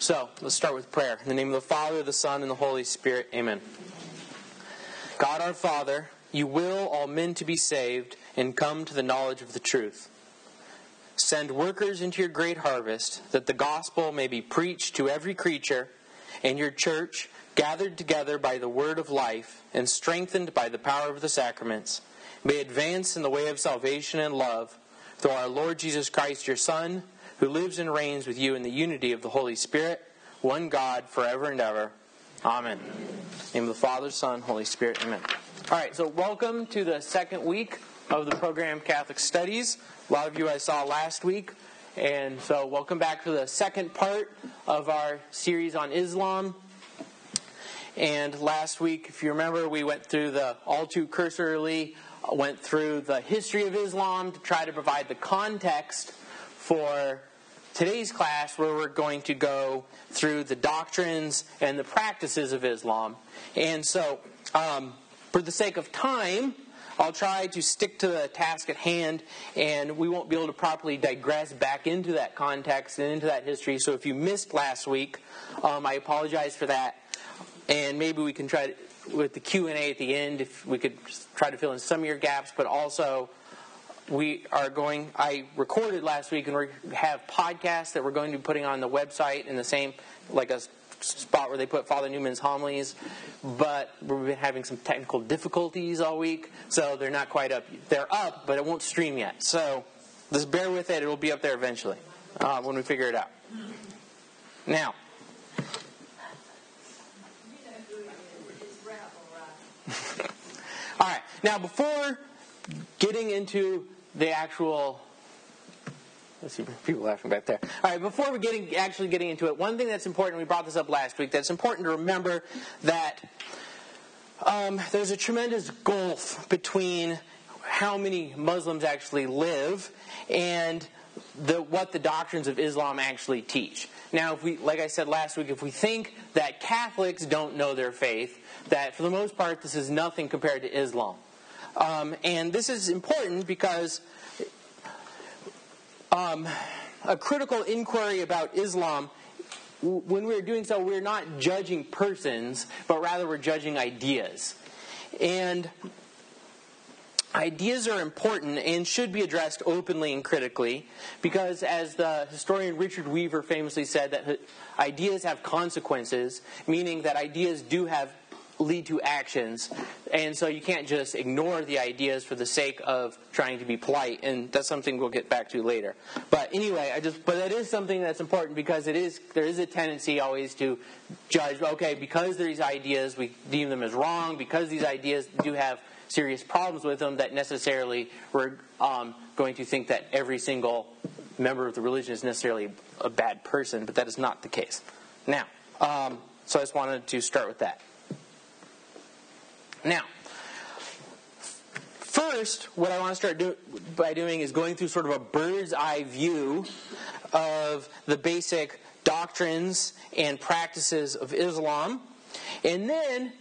So, let's start with prayer. In the name of the Father, the Son, and the Holy Spirit, amen. God our Father, you will all men to be saved and come to the knowledge of the truth. Send workers into your great harvest, that the gospel may be preached to every creature, and your church, gathered together by the word of life and strengthened by the power of the sacraments, may advance in the way of salvation and love through our Lord Jesus Christ, your Son, who lives and reigns with you in the unity of the Holy Spirit, one God, forever and ever. Amen. Name of the Father, Son, Holy Spirit. Amen. All right, so welcome to the second week of the program Catholic Studies. A lot of you I saw last week. And so, welcome back to the second part of our series on Islam. And last week, if you remember, we went through the all too cursorily, went through the history of Islam to try to provide the context for today's class, where we're going to go through the doctrines and the practices of Islam. And so, um, for the sake of time, I'll try to stick to the task at hand, and we won't be able to properly digress back into that context and into that history. So if you missed last week, um, I apologize for that. And maybe we can try to, with the Q and A at the end, if we could try to fill in some of your gaps, but also we are going. I recorded last week, and we have podcasts that we're going to be putting on the website in the same, like a spot where they put Father Newman's homilies, but we've been having some technical difficulties all week, so they're not quite up. They're up, but it won't stream yet. So just bear with it; it'll be up there eventually uh, when we figure it out. Now. all right. Now, before getting into the actual Let's see, people laughing back there. All right, before we're getting actually getting into it, one thing that's important, we brought this up last week, that's important to remember that um, there's a tremendous gulf between how many Muslims actually live and the, what the doctrines of Islam actually teach. Now, if we, like I said last week, if we think that Catholics don't know their faith, that for the most part this is nothing compared to Islam. Um, and this is important because um, a critical inquiry about Islam, when we're doing so, we're not judging persons, but rather we're judging ideas. And ideas are important and should be addressed openly and critically because, as the historian Richard Weaver famously said, that ideas have consequences, meaning that ideas do have lead to actions. And so you can't just ignore the ideas for the sake of trying to be polite. And that's something we'll get back to later. But anyway, I just, but that is something that's important because it is, there is a tendency always to judge, okay, because these ideas, we deem them as wrong, because these ideas do have serious problems with them, that necessarily we're um, going to think that every single member of the religion is necessarily a bad person, but that is not the case. Now, um, so I just wanted to start with that. Now, first, what I want to start do, by doing is going through sort of a bird's eye view of the basic doctrines and practices of Islam. And then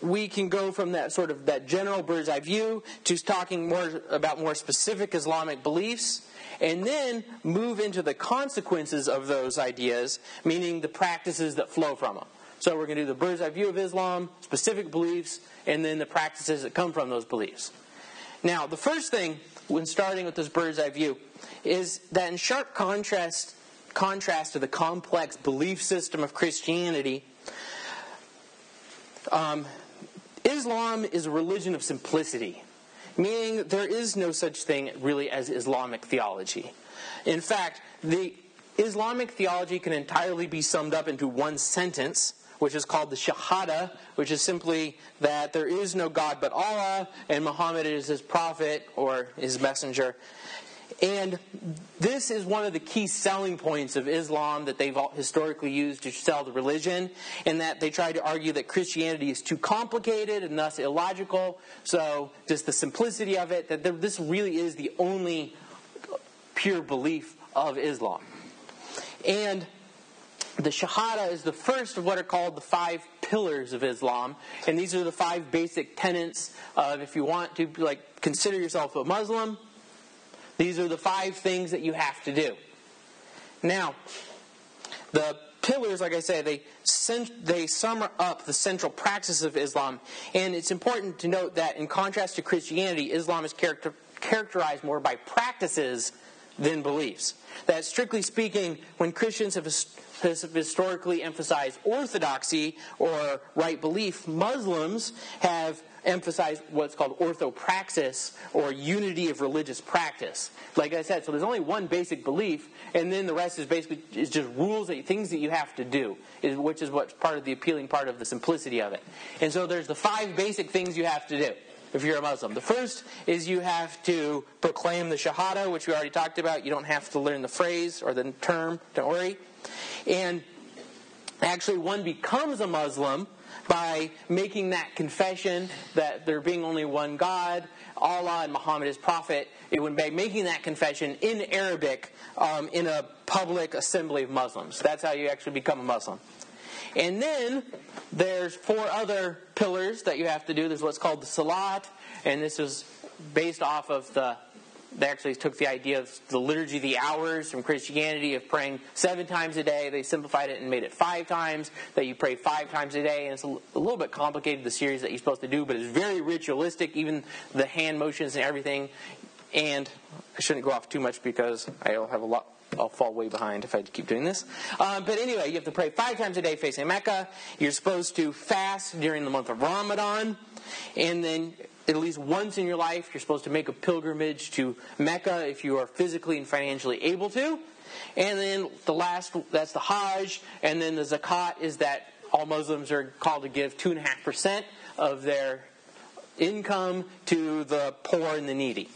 we can go from that sort of that general bird's eye view to talking more about more specific Islamic beliefs and then move into the consequences of those ideas, meaning the practices that flow from them. So we're going to do the bird's eye view of Islam, specific beliefs, and then the practices that come from those beliefs. Now, the first thing when starting with this bird's eye view is that in sharp contrast contrast to the complex belief system of Christianity, um, Islam is a religion of simplicity, meaning there is no such thing really as Islamic theology. In fact, the Islamic theology can entirely be summed up into one sentence, which is called the Shahada, which is simply that there is no God but Allah, and Muhammad is his prophet or his messenger. And this is one of the key selling points of Islam that they've historically used to sell the religion, in that they try to argue that Christianity is too complicated and thus illogical. So, just the simplicity of it, that this really is the only pure belief of Islam. And the Shahada is the first of what are called the five pillars of Islam, and these are the five basic tenets of if you want to like consider yourself a Muslim, these are the five things that you have to do. Now, the pillars, like I say, they they sum up the central practice of Islam, and it's important to note that in contrast to Christianity, Islam is character, characterized more by practices than beliefs. That strictly speaking, when Christians have has historically emphasized orthodoxy or right belief. Muslims have emphasized what's called orthopraxis or unity of religious practice. Like I said, so there's only one basic belief, and then the rest is basically is just rules, that, things that you have to do, which is what's part of the appealing part of the simplicity of it. And so there's the five basic things you have to do if you're a Muslim. The first is you have to proclaim the Shahada, which we already talked about. You don't have to learn the phrase or the term, don't worry. And actually, one becomes a Muslim by making that confession that there being only one God, Allah and Muhammad is prophet. It would be making that confession in Arabic um, in a public assembly of Muslims. That's how you actually become a Muslim. And then there's four other pillars that you have to do. There's what's called the Salat, and this is based off of the they actually took the idea of the liturgy of the hours from Christianity of praying seven times a day. They simplified it and made it five times, that you pray five times a day. And it's a, little bit complicated, the series that you're supposed to do, but it's very ritualistic, even the hand motions and everything. And I shouldn't go off too much because I'll have a lot. I'll fall way behind if I keep doing this. Um, but anyway, you have to pray five times a day facing Mecca. You're supposed to fast during the month of Ramadan. And then at least once in your life, you're supposed to make a pilgrimage to Mecca if you are physically and financially able to. And then the last, that's the Hajj. And then the Zakat is that all Muslims are called to give 2.5% of their income to the poor and the needy.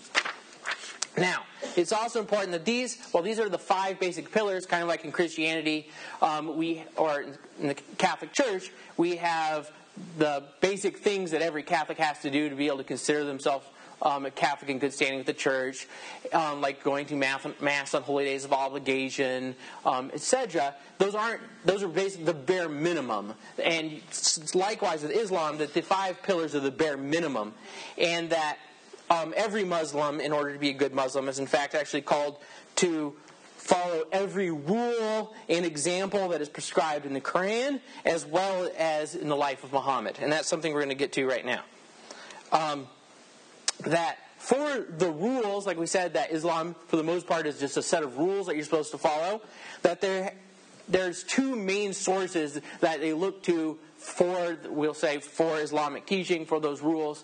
Now, it's also important that these, well, these are the five basic pillars, kind of like in Christianity, um, we, or in the Catholic Church, we have the basic things that every Catholic has to do to be able to consider themselves um, a Catholic in good standing with the church, um, like going to mass on holy days of obligation, um, etc. Those aren't; those are basically the bare minimum. And likewise with Islam, that the five pillars are the bare minimum, and that um, every Muslim, in order to be a good Muslim, is in fact actually called to follow every rule and example that is prescribed in the Quran as well as in the life of Muhammad. And that's something we're going to get to right now. Um, that for the rules, like we said, that Islam, for the most part, is just a set of rules that you're supposed to follow, that there, there's two main sources that they look to for, we'll say, for Islamic teaching, for those rules.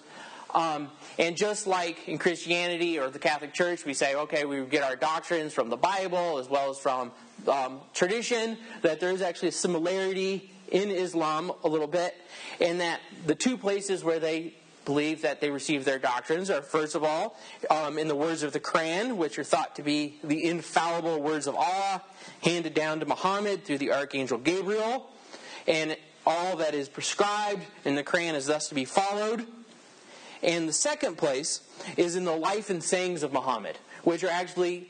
Um, and just like in Christianity or the Catholic Church, we say, okay, we get our doctrines from the Bible as well as from um, tradition, that there is actually a similarity in Islam a little bit, and that the two places where they believe that they receive their doctrines are, first of all, um, in the words of the Quran, which are thought to be the infallible words of Allah, handed down to Muhammad through the Archangel Gabriel, and all that is prescribed in the Quran is thus to be followed. And the second place is in the life and sayings of Muhammad, which are actually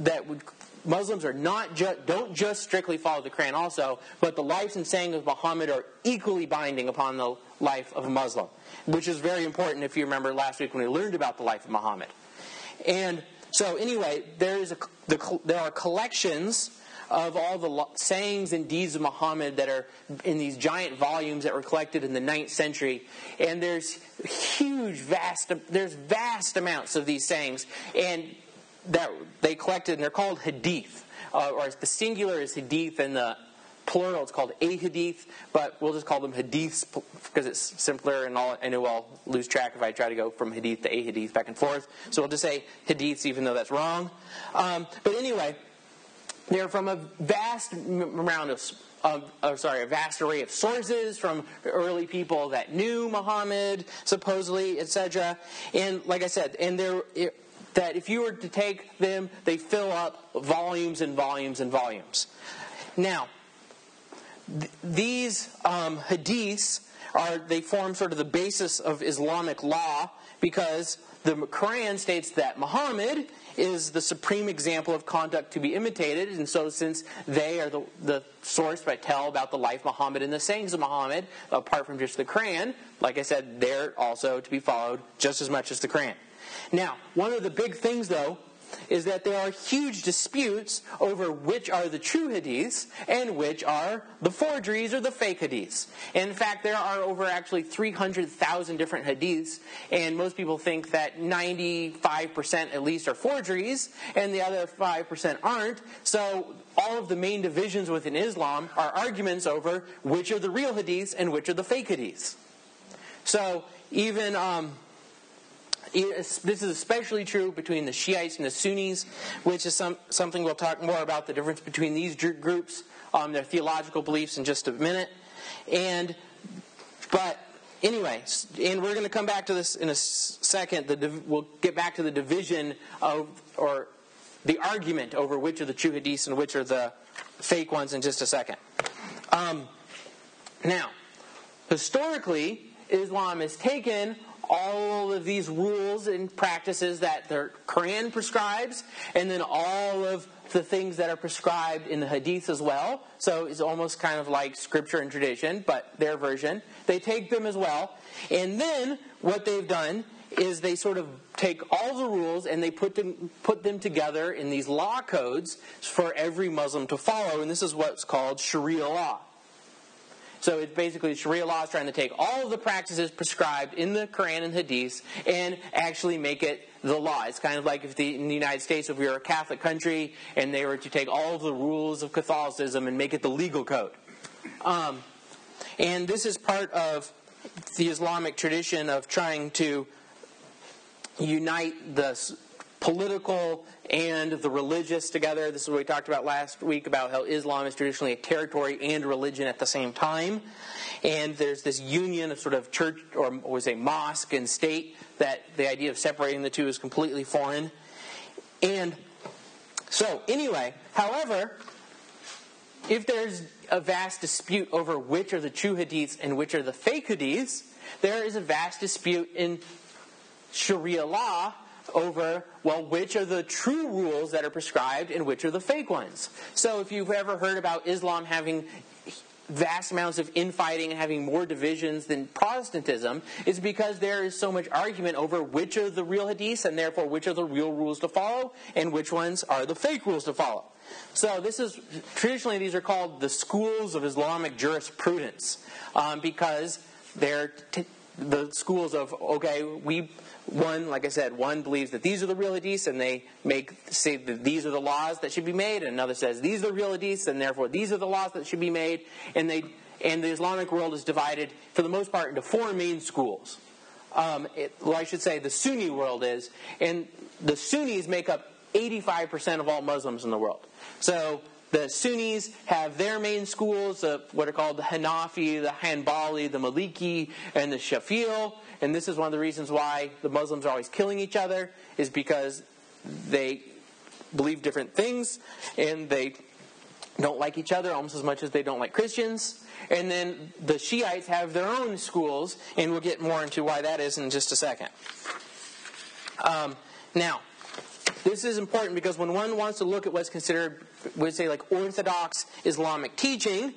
that would, Muslims are not just don't just strictly follow the Quran also, but the life and sayings of Muhammad are equally binding upon the life of a Muslim, which is very important if you remember last week when we learned about the life of Muhammad. And so anyway, there is a, the, there are collections of all the sayings and deeds of Muhammad that are in these giant volumes that were collected in the 9th century. And there's huge, vast, there's vast amounts of these sayings. And that they collected, and they're called hadith. Uh, or the singular is hadith, and the plural it's called a hadith, but we'll just call them hadiths because it's simpler, and I'll, I know I'll lose track if I try to go from hadith to a hadith back and forth. So we'll just say hadiths, even though that's wrong. Um, but anyway, they're from a vast amount of, of, sorry, a vast array of sources from early people that knew Muhammad, supposedly, etc. And like I said, and they're that if you were to take them, they fill up volumes and volumes and volumes. Now, th- these um, hadiths are they form sort of the basis of Islamic law because the Quran states that Muhammad is the supreme example of conduct to be imitated. And so, since they are the, the source that tell about the life of Muhammad and the sayings of Muhammad, apart from just the Quran, like I said, they're also to be followed just as much as the Quran. Now, one of the big things, though, is that there are huge disputes over which are the true hadiths and which are the forgeries or the fake hadiths. In fact, there are over actually 300,000 different hadiths, and most people think that 95% at least are forgeries, and the other 5% aren't. So all of the main divisions within Islam are arguments over which are the real hadiths and which are the fake hadiths. So even um, this is especially true between the Shiites and the Sunnis, which is some, something we'll talk more about the difference between these groups, um, their theological beliefs in just a minute. And but anyway, and we're going to come back to this in a second. The, we'll get back to the division of or the argument over which are the true hadiths and which are the fake ones in just a second. Um, now, historically, Islam has taken all of these rules and practices that the Quran prescribes, and then all of the things that are prescribed in the Hadith as well. So it's almost kind of like scripture and tradition, but their version. They take them as well. And then what they've done is they sort of take all the rules and they put them put them together in these law codes for every Muslim to follow, and this is what's called Sharia law. So it's basically Sharia law is trying to take all of the practices prescribed in the Quran and Hadith and actually make it the law. It's kind of like if the, in the United States, if we were a Catholic country and they were to take all of the rules of Catholicism and make it the legal code. Um, and this is part of the Islamic tradition of trying to unite the political and the religious together. This is what we talked about last week about how Islam is traditionally a territory and religion at the same time. And there's this union of sort of church, or was a mosque and state, that the idea of separating the two is completely foreign. And so, anyway, however, if there's a vast dispute over which are the true hadiths and which are the fake hadiths, there is a vast dispute in Sharia law over, well, which are the true rules that are prescribed and which are the fake ones. So if you've ever heard about Islam having vast amounts of infighting and having more divisions than Protestantism is because there is so much argument over which are the real hadiths and therefore which are the real rules to follow and which ones are the fake rules to follow. So this is traditionally these are called the schools of Islamic jurisprudence um, because they're t- the schools of okay we one, like I said, one believes that these are the real hadiths, and they make say that these are the laws that should be made, and another says these are the real hadiths, and therefore these are the laws that should be made, and they and the Islamic world is divided for the most part into four main schools. Um, it, well, I should say the Sunni world is, and the Sunnis make up 85% of all Muslims in the world. So the Sunnis have their main schools, of what are called the Hanafi, the Hanbali, the Maliki, and the Shafi'i and this is one of the reasons why the Muslims are always killing each other, is because they believe different things and they don't like each other almost as much as they don't like Christians. And then the Shiites have their own schools, and we'll get more into why that is in just a second. Um, now, this is important because when one wants to look at what's considered, we say, like Orthodox Islamic teaching,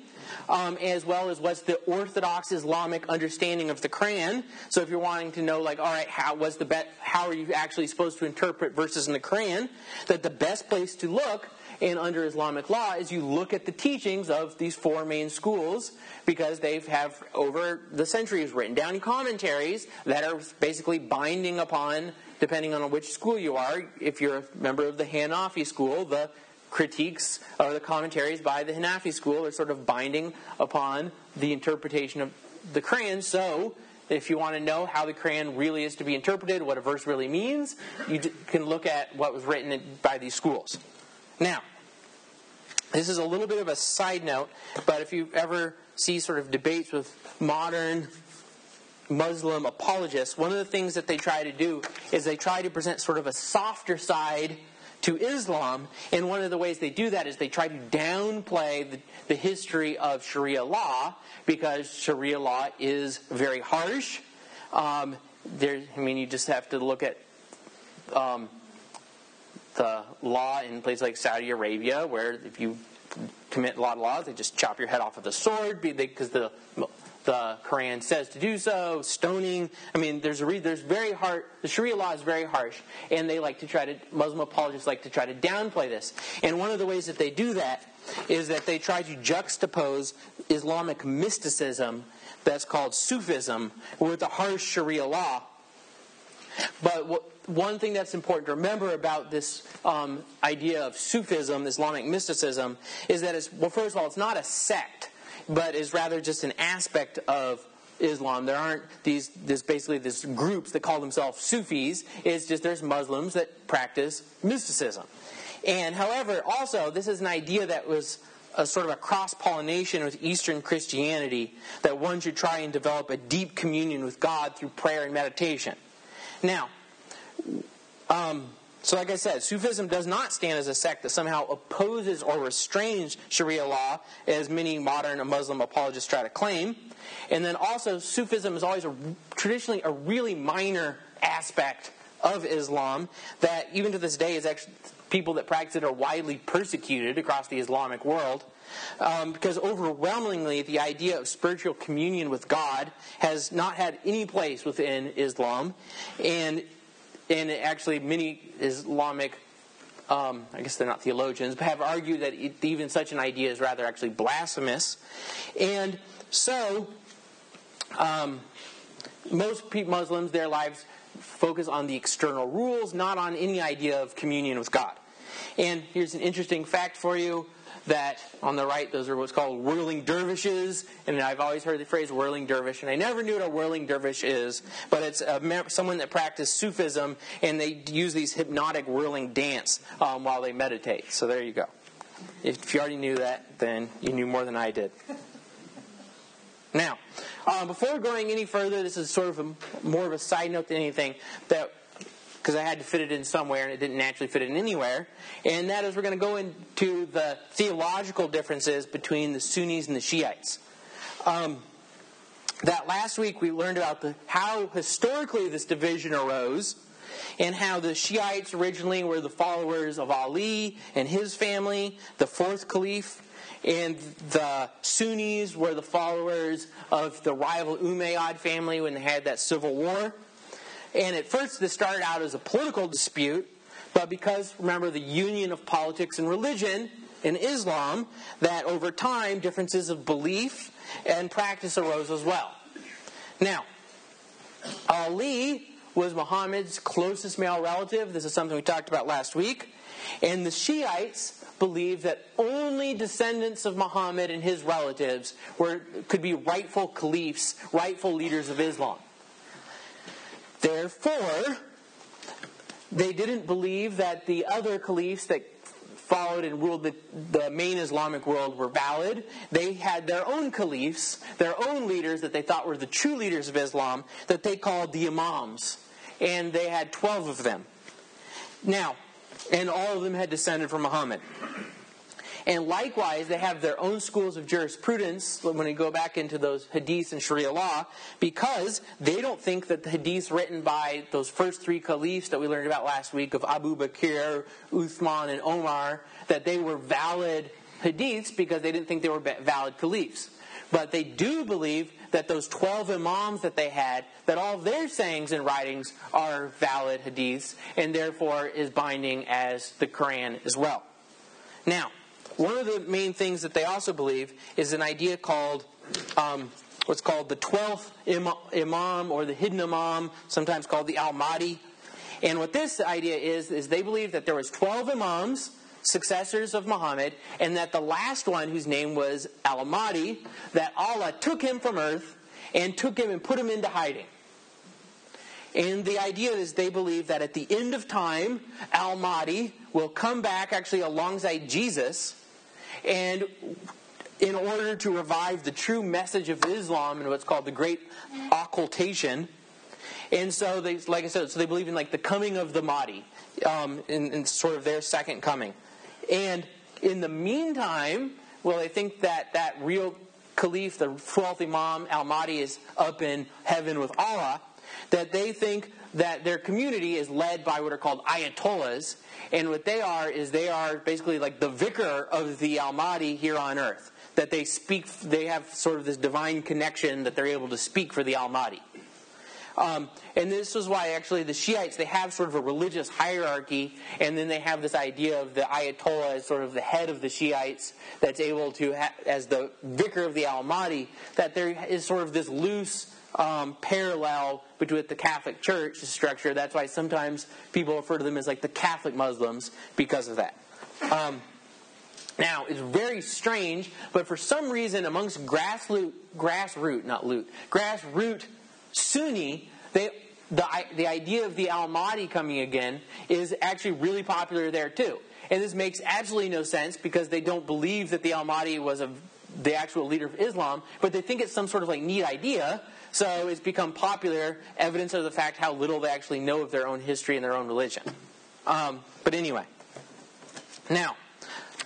um, as well as what's the Orthodox Islamic understanding of the Quran. So if you're wanting to know, like, all right, how was the be- how are you actually supposed to interpret verses in the Quran? That the best place to look in under Islamic law is you look at the teachings of these four main schools because they have over the centuries written down commentaries that are basically binding upon depending on which school you are. If you're a member of the Hanafi school, the critiques or the commentaries by the Hanafi school are sort of binding upon the interpretation of the Quran. So, if you want to know how the Quran really is to be interpreted, what a verse really means, you can look at what was written by these schools. Now, this is a little bit of a side note, but if you ever see sort of debates with modern Muslim apologists, one of the things that they try to do is they try to present sort of a softer side to Islam. And one of the ways they do that is they try to downplay the, the history of Sharia law because Sharia law is very harsh. Um, there, I mean, you just have to look at um, the law in places like Saudi Arabia, where if you commit a lot of laws, they just chop your head off with a sword because the the Quran says to do so, stoning. I mean, there's a re- there's very hard. The Sharia law is very harsh, and they like to try to Muslim apologists like to try to downplay this. And one of the ways that they do that is that they try to juxtapose Islamic mysticism, that's called Sufism, with the harsh Sharia law. But what, one thing that's important to remember about this um, idea of Sufism, Islamic mysticism, is that it's well, first of all, it's not a sect but is rather just an aspect of Islam. There aren't these this basically these groups that call themselves Sufis. It's just there's Muslims that practice mysticism. And however, also this is an idea that was a sort of a cross pollination with Eastern Christianity that one should try and develop a deep communion with God through prayer and meditation. Now, um, so, like I said, Sufism does not stand as a sect that somehow opposes or restrains Sharia law, as many modern Muslim apologists try to claim. And then also, Sufism is always a, traditionally a really minor aspect of Islam that, even to this day, is actually people that practice it are widely persecuted across the Islamic world. Um, because overwhelmingly, the idea of spiritual communion with God has not had any place within Islam, and and actually many Islamic, um, I guess they're not theologians, but have argued that even such an idea is rather actually blasphemous. And so, um, most Muslims, their lives focus on the external rules, not on any idea of communion with God. And here's an interesting fact for you that on the right, those are what's called whirling dervishes. And I've always heard the phrase whirling dervish, and I never knew what a whirling dervish is, but it's a, someone that practiced Sufism, and they use these hypnotic whirling dance um, while they meditate. So there you go. If you already knew that, then you knew more than I did. Now, um, before going any further, this is sort of a, more of a side note than anything that because I had to fit it in somewhere and it didn't naturally fit in anywhere. And that is we're going to go into the theological differences between the Sunnis and the Shiites. Um, that last week we learned about the, how historically this division arose and how the Shiites originally were the followers of Ali and his family, the fourth caliph, and the Sunnis were the followers of the rival Umayyad family when they had that civil war. And at first, this started out as a political dispute, but because, remember, the union of politics and religion in Islam, that over time, differences of belief and practice arose as well. Now, Ali was Muhammad's closest male relative. This is something we talked about last week. And the Shiites believed that only descendants of Muhammad and his relatives were, could be rightful caliphs, rightful leaders of Islam. Therefore, they didn't believe that the other caliphs that followed and ruled the, the, main Islamic world were valid. They had their own caliphs, their own leaders that they thought were the true leaders of Islam, that they called the Imams. And they had 12 of them. Now, and all of them had descended from Muhammad. And likewise, they have their own schools of jurisprudence when we go back into those hadiths and Sharia law, because they don't think that the hadiths written by those first three caliphs that we learned about last week of Abu Bakr, Uthman, and Omar, that they were valid hadiths because they didn't think they were valid caliphs. But they do believe that those 12 imams that they had, that all their sayings and writings are valid hadiths, and therefore is binding as the Quran as well. Now, one of the main things that they also believe is an idea called um, what's called the 12th Imam or the hidden Imam, sometimes called the Al Mahdi. And what this idea is, is they believe that there was 12 Imams, successors of Muhammad, and that the last one, whose name was Al Mahdi, that Allah took him from earth and took him and put him into hiding. And the idea is they believe that at the end of time, Al Mahdi will come back actually alongside Jesus and in order to revive the true message of Islam and what's called the Great Occultation. And so they, like I said, so they believe in like the coming of the Mahdi, um, in, in sort of their second coming. And in the meantime, well, they think that that real caliph, the 12th Imam Al Mahdi, is up in heaven with Allah. That they think that their community is led by what are called ayatollahs, and what they are is they are basically like the vicar of the Al Mahdi here on earth. that they speak, they have sort of this divine connection that they're able to speak for the Almighty. Um, and this is why actually the Shiites they have sort of a religious hierarchy, and then they have this idea of the Ayatollah as sort of the head of the Shiites that's able to, ha- as the vicar of the Almighty, that there is sort of this loose um, parallel between the Catholic Church structure. That's why sometimes people refer to them as like the Catholic Muslims because of that. Um, now, it's very strange, but for some reason, amongst grassroot, grassroot, not loot, grassroot Sunni, they, the, the idea of the Al Mahdi coming again is actually really popular there too. And this makes absolutely no sense because they don't believe that the Al Mahdi was a, the actual leader of Islam, but they think it's some sort of like neat idea. So it's become popular, evidence of the fact how little they actually know of their own history and their own religion. Um, but anyway, now,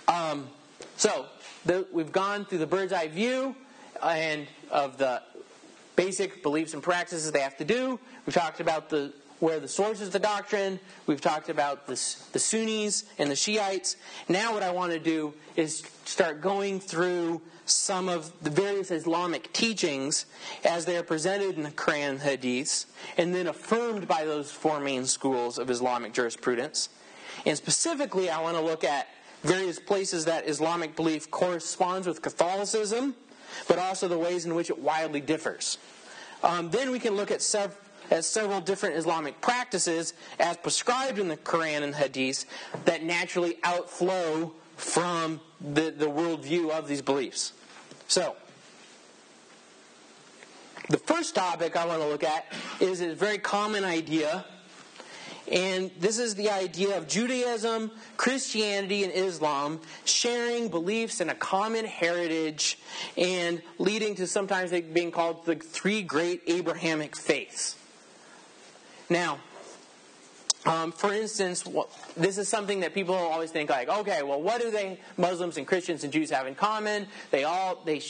um, so the, we've gone through the bird's eye view and of the basic beliefs and practices they have to do. We've talked about the where the source is the doctrine. We've talked about the, Sunnis and the Shiites. Now, what I want to do is start going through some of the various Islamic teachings as they are presented in the Quran and Hadiths, and then affirmed by those four main schools of Islamic jurisprudence. And specifically, I want to look at various places that Islamic belief corresponds with Catholicism, but also the ways in which it widely differs. Um, then we can look at, sev- at several different Islamic practices as prescribed in the Quran and Hadith that naturally outflow from the, the worldview of these beliefs. So, the first topic I want to look at is a very common idea and this is the idea of Judaism, Christianity, and Islam sharing beliefs and a common heritage and leading to sometimes being called the three great Abrahamic faiths. Now, um, for instance, this is something that people always think like, okay, well, what do they Muslims and Christians and Jews have in common? They all they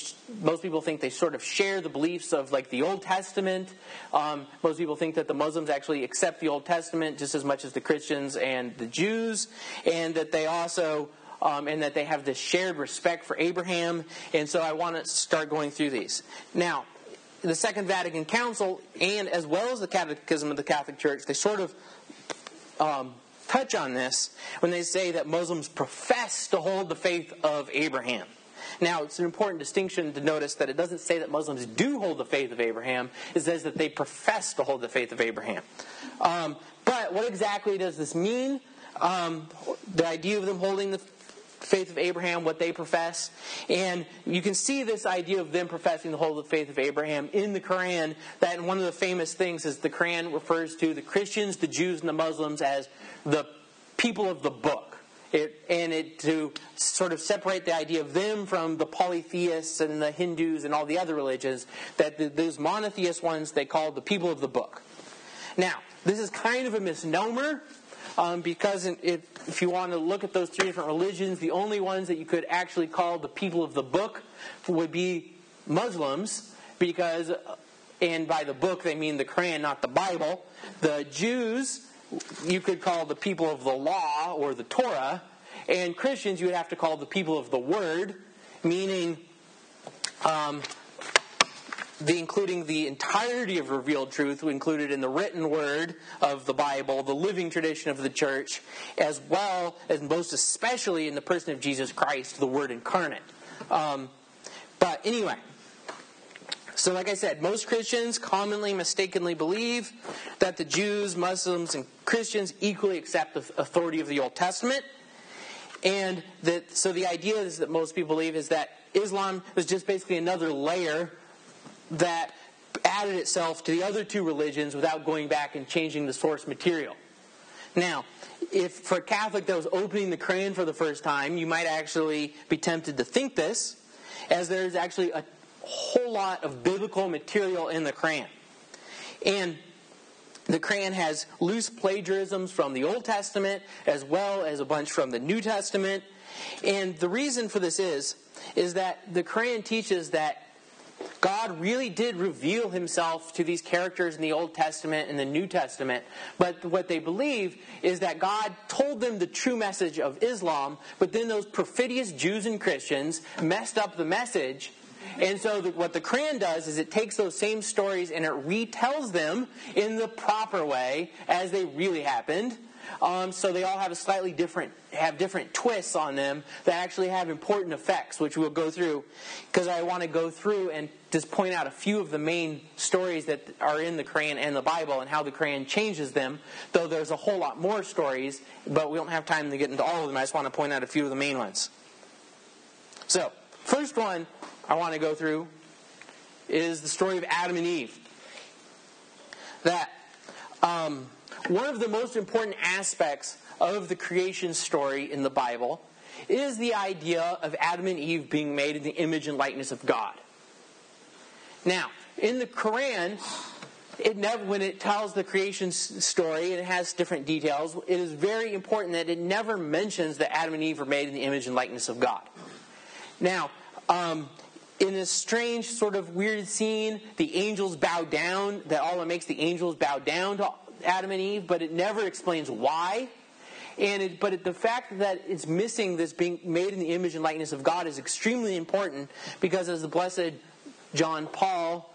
most people think they sort of share the beliefs of like the Old Testament. Um, most people think that the Muslims actually accept the Old Testament just as much as the Christians and the Jews, and that they also um, and that they have this shared respect for Abraham. And so I want to start going through these now. The Second Vatican Council, and as well as the Catechism of the Catholic Church, they sort of um, touch on this when they say that Muslims profess to hold the faith of Abraham. Now, it's an important distinction to notice that it doesn't say that Muslims do hold the faith of Abraham. It says that they profess to hold the faith of Abraham. Um, but what exactly does this mean? Um, the idea of them holding the faith of Abraham, what they profess. And you can see this idea of them professing the whole of the faith of Abraham in the Quran. That one of the famous things is the Quran refers to the Christians, the Jews, and the Muslims as the people of the book. It, and it to sort of separate the idea of them from the polytheists and the Hindus and all the other religions, that the, those monotheist ones they call the people of the book. Now, this is kind of a misnomer um, because if, if you want to look at those three different religions, the only ones that you could actually call the people of the book would be Muslims, because, and by the book they mean the Quran, not the Bible. The Jews, you could call the people of the law or the Torah, and Christians you would have to call the people of the Word, meaning um, the including the entirety of revealed truth included in the written word of the Bible, the living tradition of the church, as well as most especially in the person of Jesus Christ, the Word incarnate. Um, but anyway, so like I said, most Christians commonly mistakenly believe that the Jews, Muslims, and Christians equally accept the authority of the Old Testament. And that so the idea is that most people believe is that Islam is just basically another layer that added itself to the other two religions without going back and changing the source material. Now, if for a Catholic that was opening the Quran for the first time, you might actually be tempted to think this, as there's actually a whole lot of biblical material in the Quran. And the Quran has loose plagiarisms from the Old Testament as well as a bunch from the New Testament. And the reason for this is is that the Quran teaches that God really did reveal himself to these characters in the Old Testament and the New Testament. But what they believe is that God told them the true message of Islam, but then those perfidious Jews and Christians messed up the message. And so, the, what the Quran does is it takes those same stories and it retells them in the proper way as they really happened. Um, so they all have a slightly different, have different twists on them that actually have important effects, which we'll go through. Because I want to go through and just point out a few of the main stories that are in the Quran and the Bible and how the Quran changes them. Though there's a whole lot more stories, but we don't have time to get into all of them. I just want to point out a few of the main ones. So, first one I want to go through is the story of Adam and Eve. That um, one of the most important aspects of the creation story in the Bible is the idea of Adam and Eve being made in the image and likeness of God. Now, in the Quran, it never, when it tells the creation story it has different details, it is very important that it never mentions that Adam and Eve were made in the image and likeness of God. Now, um, in this strange, sort of weird scene, the angels bow down, that Allah makes the angels bow down to Adam and Eve, but it never explains why. And it, but it, the fact that it's missing this being made in the image and likeness of God is extremely important because, as the blessed John Paul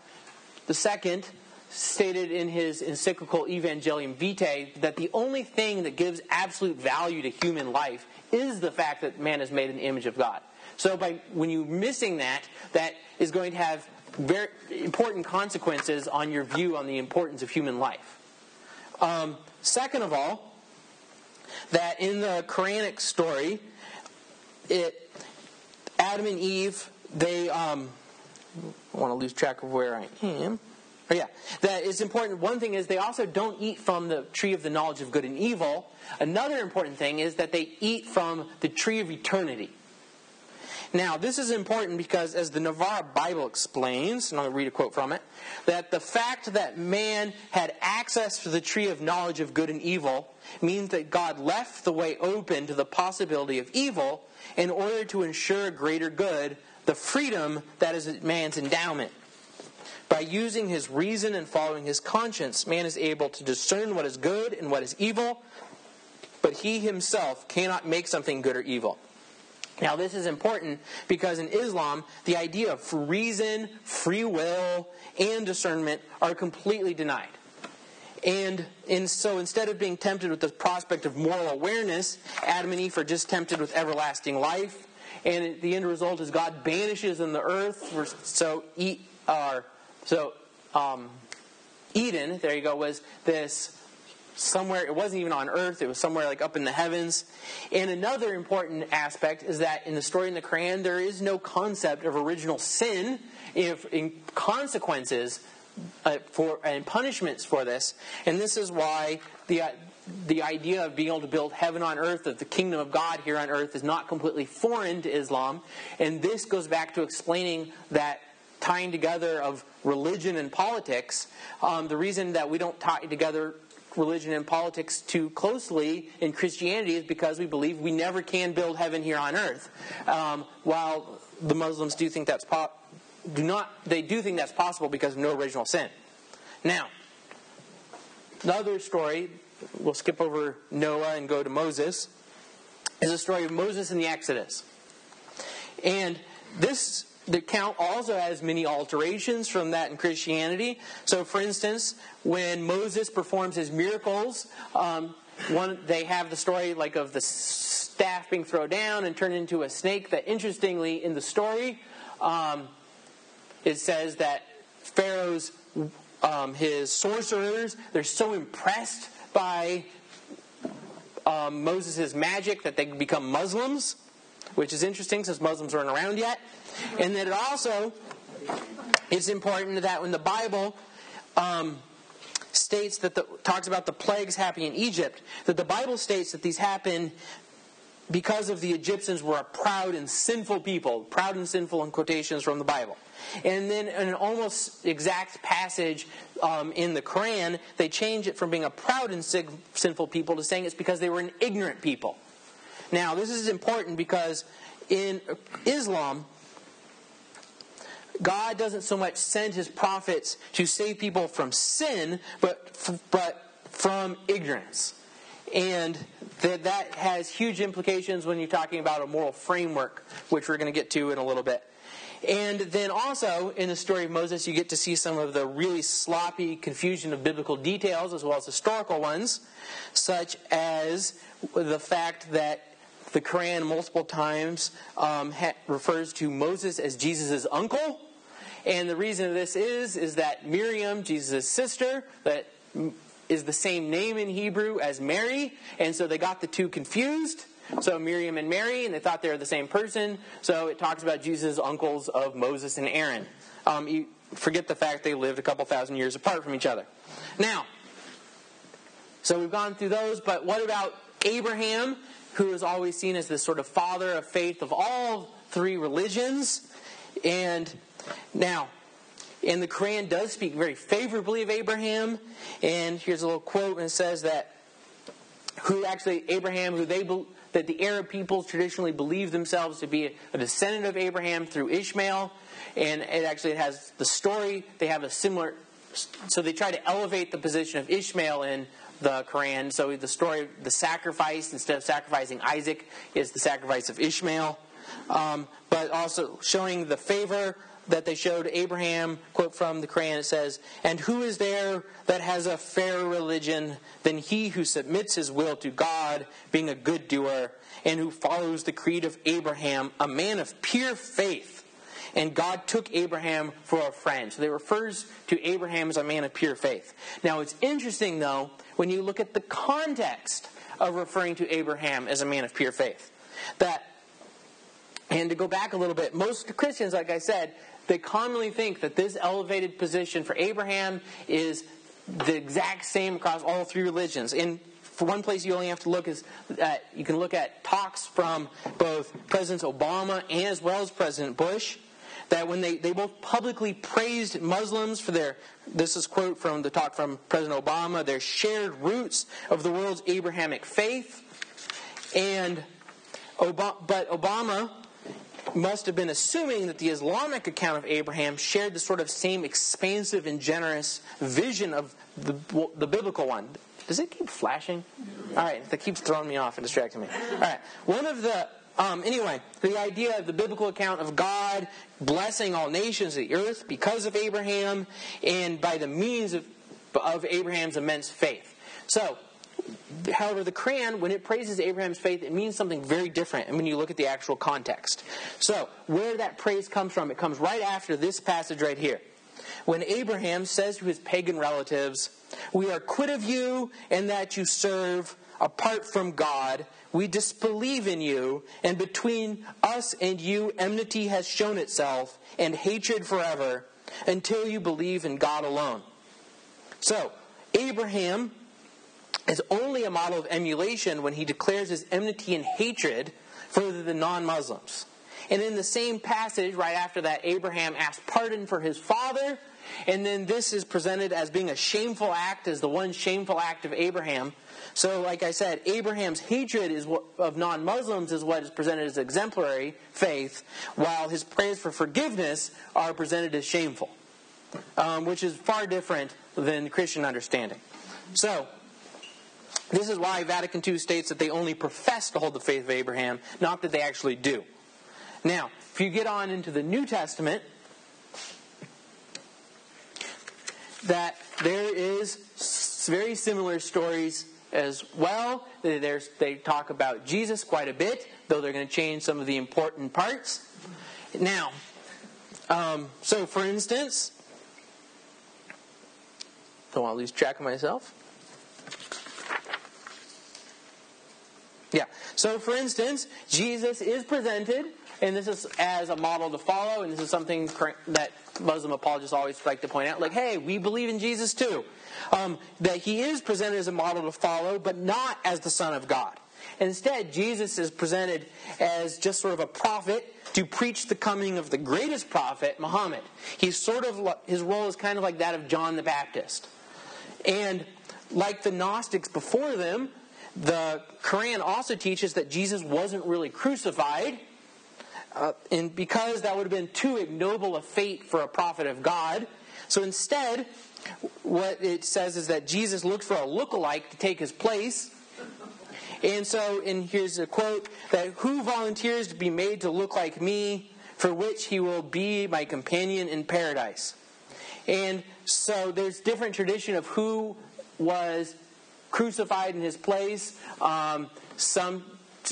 II stated in his encyclical Evangelium Vitae, that the only thing that gives absolute value to human life is the fact that man is made in the image of God. So, by when you're missing that, that is going to have very important consequences on your view on the importance of human life. Um, second of all, that in the Quranic story, it Adam and Eve, they um, I want to lose track of where I am. Oh, yeah, that is important. One thing is they also don't eat from the tree of the knowledge of good and evil. Another important thing is that they eat from the tree of eternity. Now, this is important because, as the Navarra Bible explains, and I'll read a quote from it, that the fact that man had access to the tree of knowledge of good and evil means that God left the way open to the possibility of evil in order to ensure a greater good, the freedom that is man's endowment. By using his reason and following his conscience, man is able to discern what is good and what is evil, but he himself cannot make something good or evil. Now, this is important because in Islam, the idea of reason, free will, and discernment are completely denied. And, and so instead of being tempted with the prospect of moral awareness, Adam and Eve are just tempted with everlasting life. And the end result is God banishes them the earth. So, uh, so um, Eden, there you go, was this somewhere, it wasn't even on earth, it was somewhere like up in the heavens. And another important aspect is that in the story in the Quran, there is no concept of original sin if in consequences uh, for and punishments for this. And this is why the uh, the idea of being able to build heaven on earth, of the kingdom of God here on earth, is not completely foreign to Islam. And this goes back to explaining that tying together of religion and politics. Um, the reason that we don't tie together religion and politics too closely in Christianity is because we believe we never can build heaven here on earth. Um, while the Muslims do think that's po- do not they do think that's possible because of no original sin. Now, another story. We'll skip over Noah and go to Moses. Is the story of Moses and the Exodus, and this the account also has many alterations from that in Christianity. So, for instance, when Moses performs his miracles, um, one they have the story like of the staff being thrown down and turned into a snake. That interestingly, in the story, um, it says that Pharaoh's um, his sorcerers they're so impressed by um, Moses' magic that they become Muslims, which is interesting since Muslims weren't around yet. And that it also is important that when the Bible um, states that the, talks about the plagues happening in Egypt, that the Bible states that these happen because of the Egyptians were a proud and sinful people. Proud and sinful in quotations from the Bible. And then in an almost exact passage um, in the Quran, they change it from being a proud and sinful people to saying it's because they were an ignorant people. Now, this is important because in Islam, God doesn't so much send his prophets to save people from sin, but, but from ignorance. And that, that has huge implications when you're talking about a moral framework, which we're going to get to in a little bit. And then also in the story of Moses, you get to see some of the really sloppy confusion of biblical details as well as historical ones, such as the fact that the Quran multiple times um, ha- refers to Moses as Jesus' uncle. And the reason of this is, is that Miriam, Jesus' sister, that is the same name in Hebrew as Mary, and so they got the two confused. So Miriam and Mary, and they thought they were the same person. So it talks about Jesus' uncles of Moses and Aaron. Um, you forget the fact they lived a couple thousand years apart from each other. Now, so we've gone through those, but what about Abraham, who is always seen as the sort of father of faith of all three religions? And now, and the Quran does speak very favorably of Abraham. And here's a little quote, and it says that who actually Abraham, who they that the Arab peoples traditionally believe themselves to be a descendant of Abraham through Ishmael, and it actually has the story. They have a similar, so they try to elevate the position of Ishmael in the Quran. So the story, the sacrifice instead of sacrificing Isaac, is the sacrifice of Ishmael, um, but also showing the favor that they showed Abraham, quote from the Quran, it says, And who is there that has a fairer religion than he who submits his will to God, being a good doer, and who follows the creed of Abraham, a man of pure faith? And God took Abraham for a friend. So they refers to Abraham as a man of pure faith. Now it's interesting though, when you look at the context of referring to Abraham as a man of pure faith, that and to go back a little bit, most Christians, like I said, they commonly think that this elevated position for Abraham is the exact same across all three religions. And for one place you only have to look is at, you can look at talks from both President Obama and as well as President Bush that when they, they both publicly praised Muslims for their, this is quote from the talk from President Obama, their shared roots of the world's Abrahamic faith. And Obama, but Obama must have been assuming that the Islamic account of Abraham shared the sort of same expansive and generous vision of the, the biblical one. Does it keep flashing? All right, that keeps throwing me off and distracting me. All right, one of the um, anyway, the idea of the biblical account of God blessing all nations of the earth because of Abraham and by the means of, of Abraham's immense faith. So, However, the Quran, when it praises Abraham's faith, it means something very different when you look at the actual context. So, where that praise comes from, it comes right after this passage right here. When Abraham says to his pagan relatives, We are quit of you and that you serve apart from God. We disbelieve in you, and between us and you, enmity has shown itself, and hatred forever, until you believe in God alone. So, Abraham is only a model of emulation when he declares his enmity and hatred for the non Muslims. And in the same passage, right after that, Abraham asks pardon for his father. And then this is presented as being a shameful act, as the one shameful act of Abraham. So, like I said, Abraham's hatred is what, of non Muslims is what is presented as exemplary faith, while his prayers for forgiveness are presented as shameful, um, which is far different than Christian understanding. So, this is why Vatican II states that they only profess to hold the faith of Abraham, not that they actually do. Now, if you get on into the New Testament, that there is very similar stories as well. There's, they talk about Jesus quite a bit, though they're going to change some of the important parts. Now, um, so for instance, don't want to lose track of myself. Yeah. So, for instance, Jesus is presented, and this is as a model to follow, and this is something that Muslim apologists always like to point out, like, hey, we believe in Jesus too. Um, that he is presented as a model to follow, but not as the Son of God. Instead, Jesus is presented as just sort of a prophet to preach the coming of the greatest prophet, Muhammad. He's sort of his role is kind of like that of John the Baptist. And like the Gnostics before them, the Quran also teaches that Jesus wasn't really crucified, uh, and because that would have been too ignoble a fate for a prophet of God, so instead, what it says is that Jesus looked for a look-alike to take his place. And so, and here's a quote that who volunteers to be made to look like me, for which he will be my companion in paradise. And so there's different tradition of who was crucified in his place. Um, some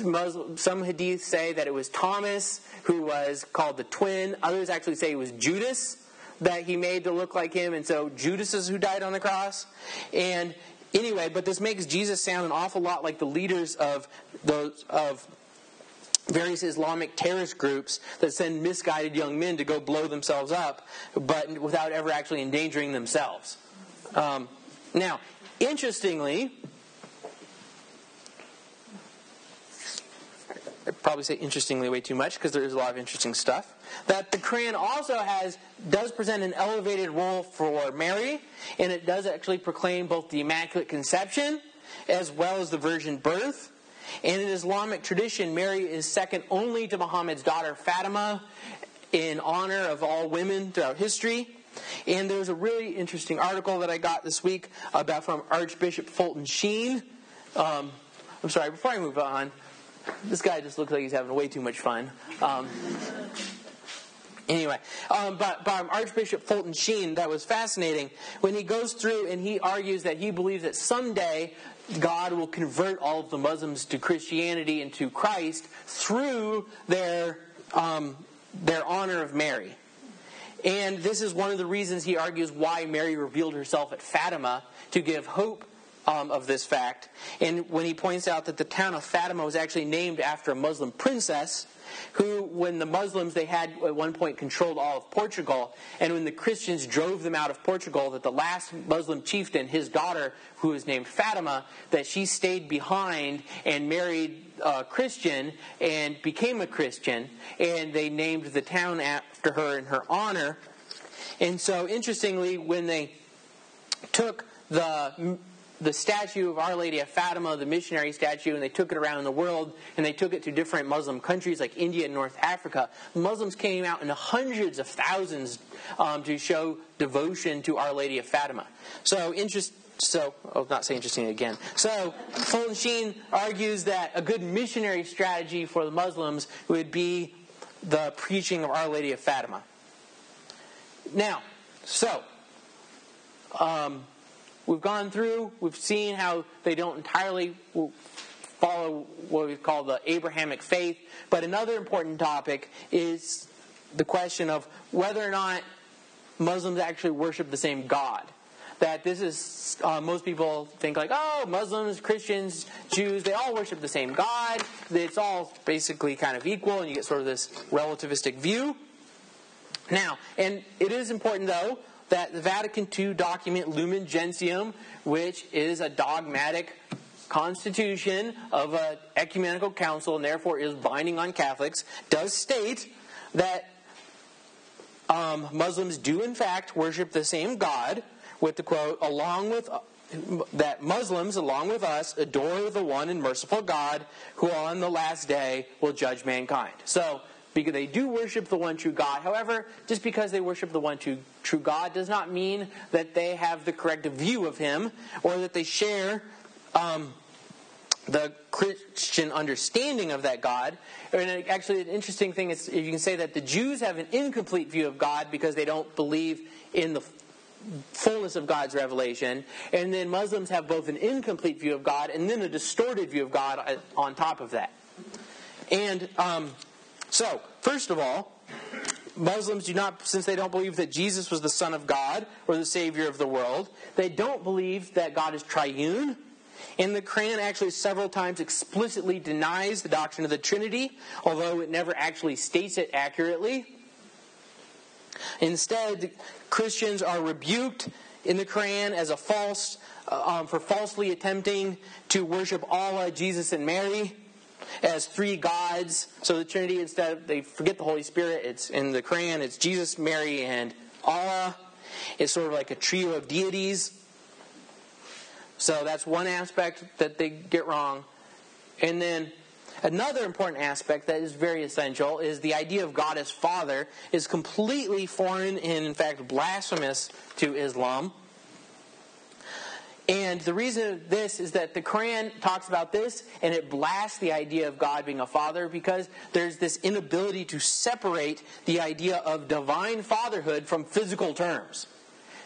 Muslim, some hadiths say that it was Thomas who was called the twin. Others actually say it was Judas that he made to look like him, and so Judas is who died on the cross. And anyway, but this makes Jesus sound an awful lot like the leaders of those of various Islamic terrorist groups that send misguided young men to go blow themselves up, but without ever actually endangering themselves. Um, now, interestingly, I probably say interestingly way too much because there is a lot of interesting stuff. That the Quran also has does present an elevated role for Mary, and it does actually proclaim both the Immaculate Conception as well as the virgin birth. And in Islamic tradition, Mary is second only to Muhammad's daughter Fatima in honor of all women throughout history. And there's a really interesting article that I got this week about from Archbishop Fulton Sheen. Um, I'm sorry, before I move on, this guy just looks like he's having way too much fun. Um, anyway, um, but by Archbishop Fulton Sheen, that was fascinating when he goes through and he argues that he believes that someday God will convert all of the Muslims to Christianity and to Christ through their um, their honor of Mary. And this is one of the reasons he argues why Mary revealed herself at Fatima to give hope um, of this fact. And when he points out that the town of Fatima was actually named after a Muslim princess who, when the Muslims, they had at one point controlled all of Portugal, and when the Christians drove them out of Portugal, that the last Muslim chieftain, his daughter, who was named Fatima, that she stayed behind and married a Christian and became a Christian, and they named the town after her in her honor. And so, interestingly, when they took the the statue of Our Lady of Fatima, the missionary statue, and they took it around the world, and they took it to different Muslim countries like India and North Africa. Muslims came out in hundreds of thousands um, to show devotion to Our Lady of Fatima. So, interest. So, I'll not say interesting again. So, Fulton Sheen argues that a good missionary strategy for the Muslims would be the preaching of Our Lady of Fatima. Now, so, um, We've gone through, we've seen how they don't entirely follow what we call the Abrahamic faith. But another important topic is the question of whether or not Muslims actually worship the same God. That this is, uh, most people think like, oh, Muslims, Christians, Jews, they all worship the same God. It's all basically kind of equal, and you get sort of this relativistic view. Now, and it is important though that the Vatican II document Lumen Gentium, which is a dogmatic constitution of an ecumenical council and therefore is binding on Catholics, does state that um, Muslims do in fact worship the same God, with the quote, along with uh, that Muslims, along with us, adore the one and merciful God who on the last day will judge mankind. So because they do worship the one true God. However, just because they worship the one true, true God does not mean that they have the correct view of Him or that they share um, the Christian understanding of that God. And actually, an interesting thing is you can say that the Jews have an incomplete view of God because they don't believe in the fullness of God's revelation, and then Muslims have both an incomplete view of God and then a distorted view of God on top of that. And um, so, first of all, Muslims do not, since they don't believe that Jesus was the Son of God or the Savior of the world, they don't believe that God is triune. And the Quran actually several times explicitly denies the doctrine of the Trinity, although it never actually states it accurately. Instead, Christians are rebuked in the Quran as a false, uh, um, for falsely attempting to worship Allah, Jesus, and Mary as three gods. So the Trinity, instead of, they forget the Holy Spirit, it's in the Quran, it's Jesus, Mary, and Allah. It's sort of like a trio of deities. So that's one aspect that they get wrong. And then Another important aspect that is very essential is the idea of God as Father is completely foreign and, in fact, blasphemous to Islam. And the reason of this is that the Quran talks about this and it blasts the idea of God being a father because there's this inability to separate the idea of divine fatherhood from physical terms.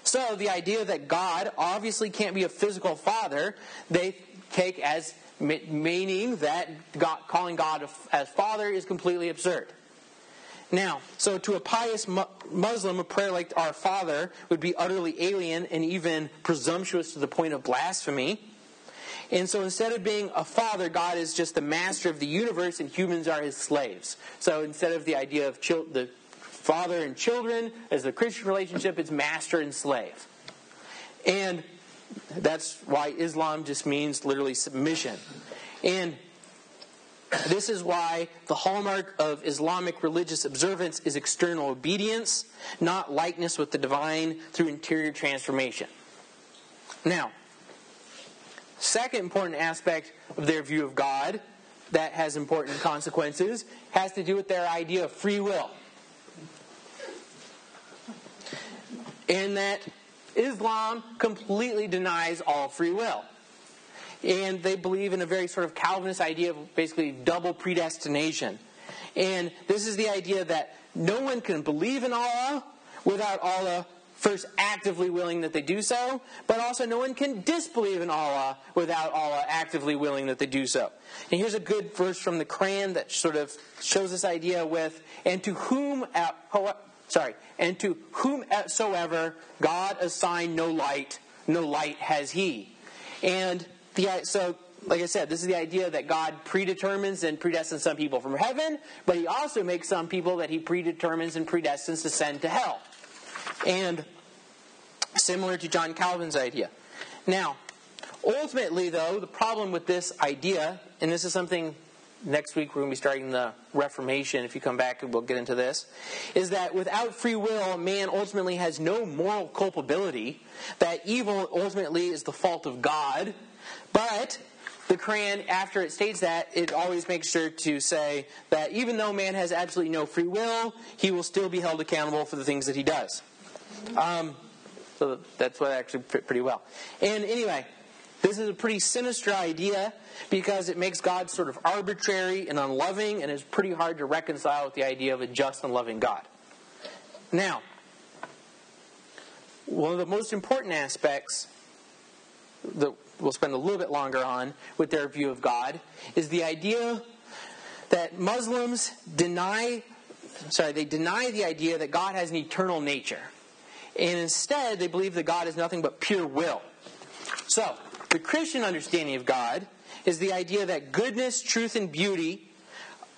So the idea that God obviously can't be a physical father, they take as meaning that God, calling God as father is completely absurd. Now, so to a pious Muslim, a prayer like Our Father would be utterly alien and even presumptuous to the point of blasphemy. And so instead of being a father, God is just the master of the universe and humans are his slaves. So instead of the idea of chil- the father and children as the Christian relationship, it's master and slave. And that's why Islam just means literally submission. And this is why the hallmark of Islamic religious observance is external obedience, not likeness with the divine through interior transformation. Now, second important aspect of their view of God that has important consequences has to do with their idea of free will. And that Islam completely denies all free will and they believe in a very sort of Calvinist idea of basically double predestination. And this is the idea that no one can believe in Allah without Allah first actively willing that they do so, but also no one can disbelieve in Allah without Allah actively willing that they do so. And here's a good verse from the Quran that sort of shows this idea with, and to whom, sorry, and to whomsoever God assigned no light, no light has He. And the, so, like I said, this is the idea that God predetermines and predestines some people from heaven, but He also makes some people that He predetermines and predestines to send to hell. And similar to John Calvin's idea. Now, ultimately, though, the problem with this idea, and this is something next week we're going to be starting the Reformation. If you come back, we'll get into this. Is that without free will, man ultimately has no moral culpability. That evil ultimately is the fault of God, but the Quran, after it states that, it always makes sure to say that even though man has absolutely no free will, he will still be held accountable for the things that he does. Um, so that's what actually fit pretty well. And anyway, this is a pretty sinister idea because it makes God sort of arbitrary and unloving, and it's pretty hard to reconcile with the idea of a just and loving God. Now, one of the most important aspects that we'll spend a little bit longer on with their view of God is the idea that Muslims deny sorry, they deny the idea that God has an eternal nature. And instead, they believe that God is nothing but pure will. So, the Christian understanding of God is the idea that goodness, truth, and beauty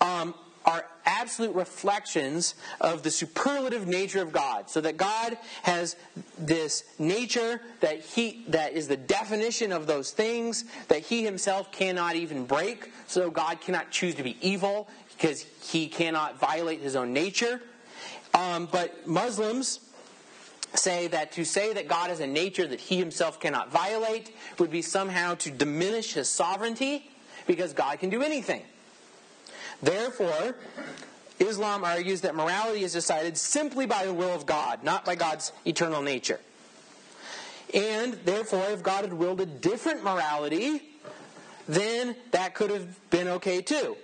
um, are absolute reflections of the superlative nature of God. So that God has this nature that he that is the definition of those things that he himself cannot even break. So God cannot choose to be evil because he cannot violate his own nature. Um, but Muslims say that to say that God has a nature that he himself cannot violate would be somehow to diminish his sovereignty because God can do anything. Therefore, Islam argues that morality is decided simply by the will of God, not by God's eternal nature. And therefore, if God had willed a different morality, then that could have been okay too.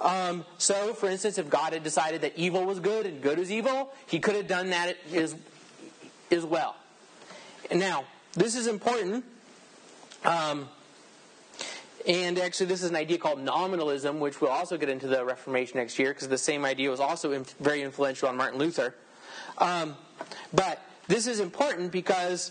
Um, so, for instance, if God had decided that evil was good and good is evil, he could have done that as well. Now, this is important. Um, and actually, this is an idea called nominalism, which we'll also get into the Reformation next year, because the same idea was also very influential on Martin Luther. Um, but this is important because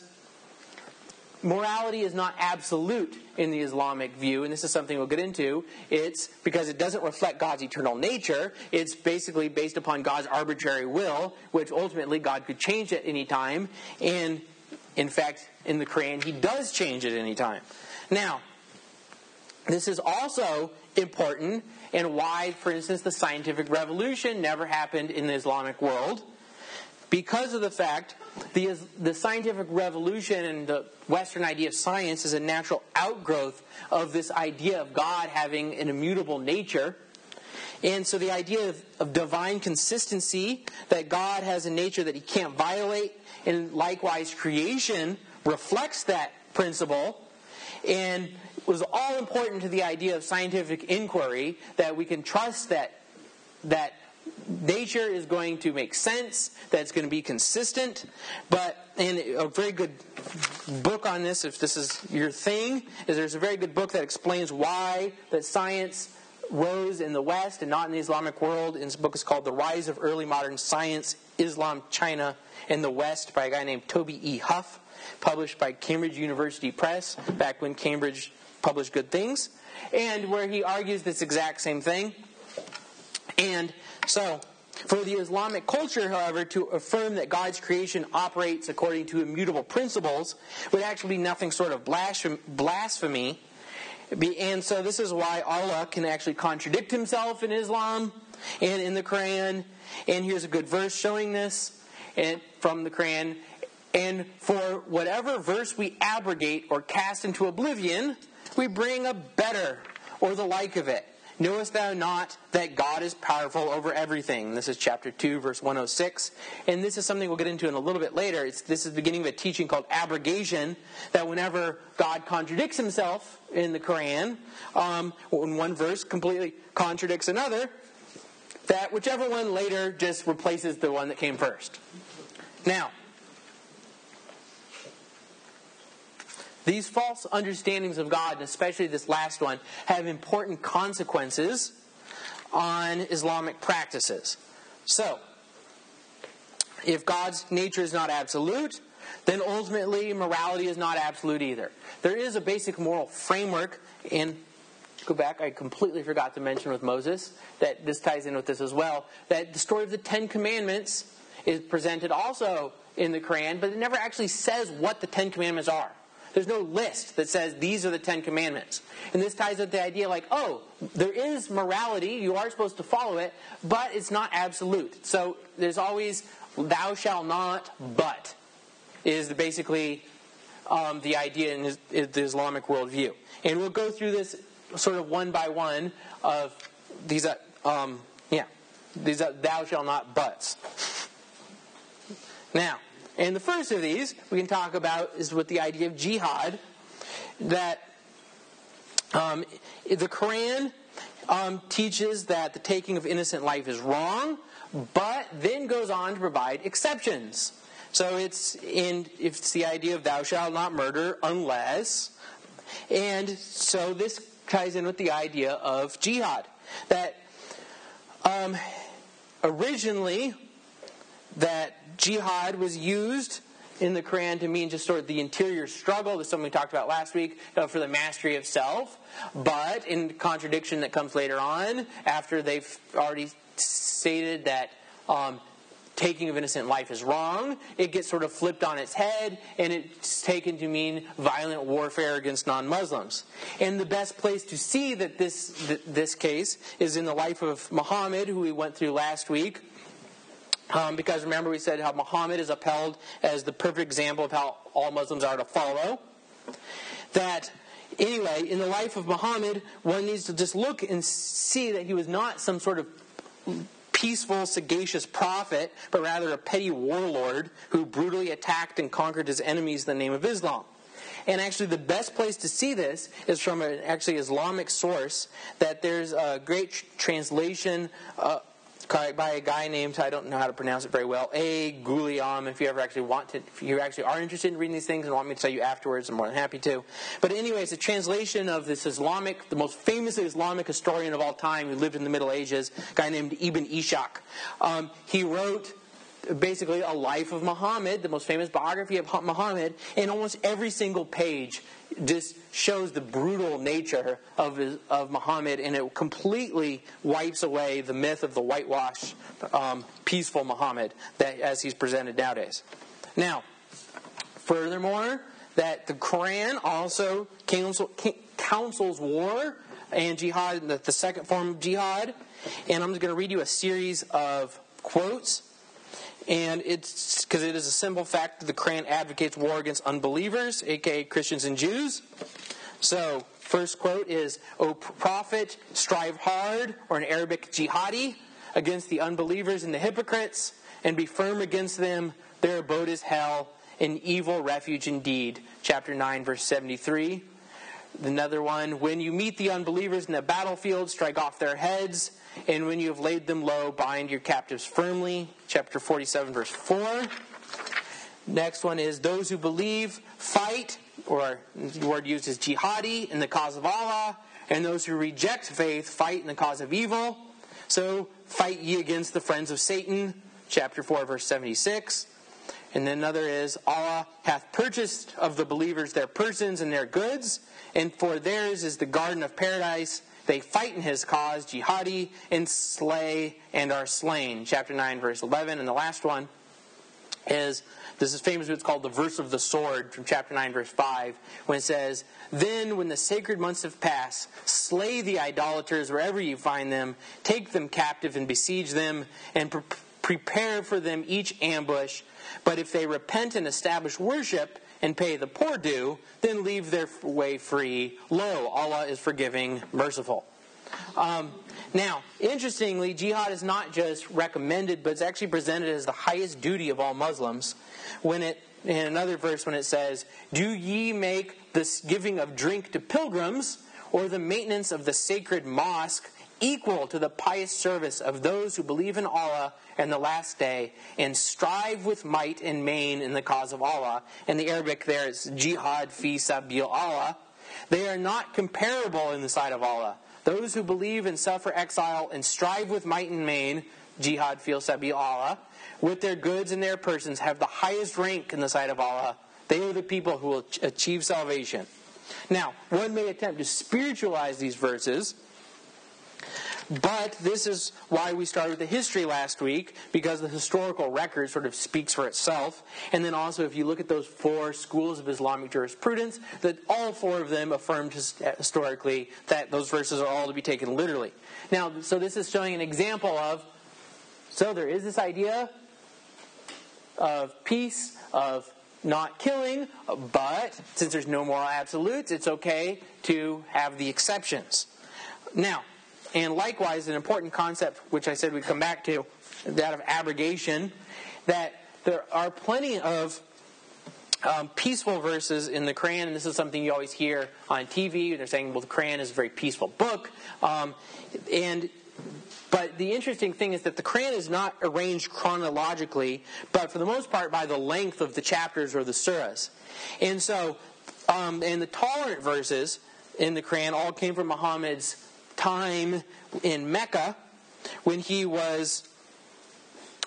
morality is not absolute in the Islamic view, and this is something we'll get into. It's because it doesn't reflect God's eternal nature. It's basically based upon God's arbitrary will, which ultimately God could change at any time. And in fact, in the Quran, He does change at any time. Now, this is also important and why, for instance, the scientific revolution never happened in the Islamic world because of the fact the, the scientific revolution and the Western idea of science is a natural outgrowth of this idea of God having an immutable nature. And so the idea of, of divine consistency, that God has a nature that he can't violate, and likewise creation reflects that principle, and was all important to the idea of scientific inquiry that we can trust that that nature is going to make sense, that it's going to be consistent. But and a very good book on this, if this is your thing, is there's a very good book that explains why that science rose in the West and not in the Islamic world. And this book is called The Rise of Early Modern Science, Islam, China, and the West by a guy named Toby E. Huff, published by Cambridge University Press back when Cambridge published good things, and where he argues this exact same thing. And so, for the Islamic culture, however, to affirm that God's creation operates according to immutable principles would actually be nothing sort of blasphemy. And so, this is why Allah can actually contradict himself in Islam and in the Quran. And here's a good verse showing this from the Quran. And for whatever verse we abrogate or cast into oblivion, we bring a better or the like of it Knowest thou not that God is powerful over everything? This is chapter 2, verse 106. And this is something we'll get into in a little bit later. It's, this is the beginning of a teaching called abrogation, that whenever God contradicts himself in the Quran, um, when one verse completely contradicts another, that whichever one later just replaces the one that came first. Now, These false understandings of God, and especially this last one, have important consequences on Islamic practices. So, if God's nature is not absolute, then ultimately morality is not absolute either. There is a basic moral framework in go back, I completely forgot to mention with Moses that this ties in with this as well. That the story of the Ten Commandments is presented also in the Quran, but it never actually says what the Ten Commandments are. There's no list that says these are the Ten Commandments. And this ties with the idea like, oh, there is morality, you are supposed to follow it, but it's not absolute. So there's always thou shall not, but is basically um, the idea in, his, in the Islamic worldview. And we'll go through this sort of one by one of these, uh, um, yeah, these uh, thou shall not buts. Now, and the first of these we can talk about is with the idea of jihad, that um, the Quran um, teaches that the taking of innocent life is wrong, but then goes on to provide exceptions. So it's in it's the idea of thou shalt not murder unless, and so this ties in with the idea of jihad that um, originally that jihad was used in the Quran to mean just sort of the interior struggle. That's something we talked about last week uh, for the mastery of self. But in contradiction that comes later on, after they've already stated that um, taking of innocent life is wrong, it gets sort of flipped on its head and it's taken to mean violent warfare against non Muslims. And the best place to see that this, this case is in the life of Muhammad, who we went through last week um, because remember, we said how Muhammad is upheld as the perfect example of how all Muslims are to follow. That, anyway, in the life of Muhammad, one needs to just look and see that he was not some sort of peaceful, sagacious prophet, but rather a petty warlord who brutally attacked and conquered his enemies in the name of Islam. And actually, the best place to see this is from an actually Islamic source. That there's a great translation uh, by a guy named I don't know how to pronounce it very well. A Guliam. If you ever actually want to, if you actually are interested in reading these things and want me to tell you afterwards, I'm more than happy to. But anyway, it's a translation of this Islamic, the most famous Islamic historian of all time who lived in the Middle Ages, a guy named Ibn Ishaq. Um, he wrote basically a life of Muhammad, the most famous biography of Muhammad, and almost every single page just shows the brutal nature of, of Muhammad, and it completely wipes away the myth of the whitewash, um, peaceful Muhammad that as he's presented nowadays. Now, furthermore, that the Quran also counsel, counsels war and jihad, the, the second form of jihad, and I'm just going to read you a series of quotes And it's because it is a simple fact that the Quran advocates war against unbelievers, aka Christians and Jews. So, first quote is, O Prophet, strive hard, or in Arabic, jihadi, against the unbelievers and the hypocrites, and be firm against them. Their abode is hell, an evil refuge indeed. Chapter 9, verse 73. Another one, when you meet the unbelievers in the battlefield, strike off their heads, and when you have laid them low, bind your captives firmly. Chapter 47, verse 4. Next one is, those who believe fight, or the word used is jihadi, in the cause of Allah, and those who reject faith fight in the cause of evil. So, fight ye against the friends of Satan. Chapter 4, verse 76. And then another is, Allah hath purchased of the believers their persons and their goods, and for theirs is the garden of paradise. They fight in his cause, jihadi, and slay and are slain. Chapter 9, verse 11. And the last one is, this is famous, it's called the verse of the sword from chapter 9, verse 5, when it says, Then when the sacred months have passed, slay the idolaters wherever you find them, take them captive and besiege them, and pre- prepare for them each ambush but if they repent and establish worship and pay the poor due, then leave their way free. Lo, Allah is forgiving, merciful. Um, now, interestingly, jihad is not just recommended, but it's actually presented as the highest duty of all Muslims. When it, in another verse, when it says, "Do ye make this giving of drink to pilgrims, or the maintenance of the sacred mosque equal to the pious service of those who believe in Allah and the last day and strive with might and main in the cause of Allah. In the Arabic, there is jihad fi sabil Allah. They are not comparable in the sight of Allah. Those who believe and suffer exile and strive with might and main, jihad fi sabil Allah, with their goods and their persons have the highest rank in the sight of Allah. They are the people who will achieve salvation. Now, one may attempt to spiritualize these verses but this is why we started with the history last week, because the historical record sort of speaks for itself. And then also, if you look at those four schools of Islamic jurisprudence, that all four of them affirmed uh, historically that those verses are all to be taken literally. Now, so this is showing an example of so there is this idea of peace, of not killing, but since there's no moral absolutes, it's okay to have the exceptions. Now, and likewise, an important concept, which I said we'd come back to, that of abrogation, that there are plenty of um, peaceful verses in the Quran, and this is something you always hear on TV. They're saying, well, the Quran is a very peaceful book. Um, and but the interesting thing is that the Quran is not arranged chronologically, but for the most part by the length of the chapters or the surahs. And so, um, and the tolerant verses in the Quran all came from Muhammad's time in Mecca when he was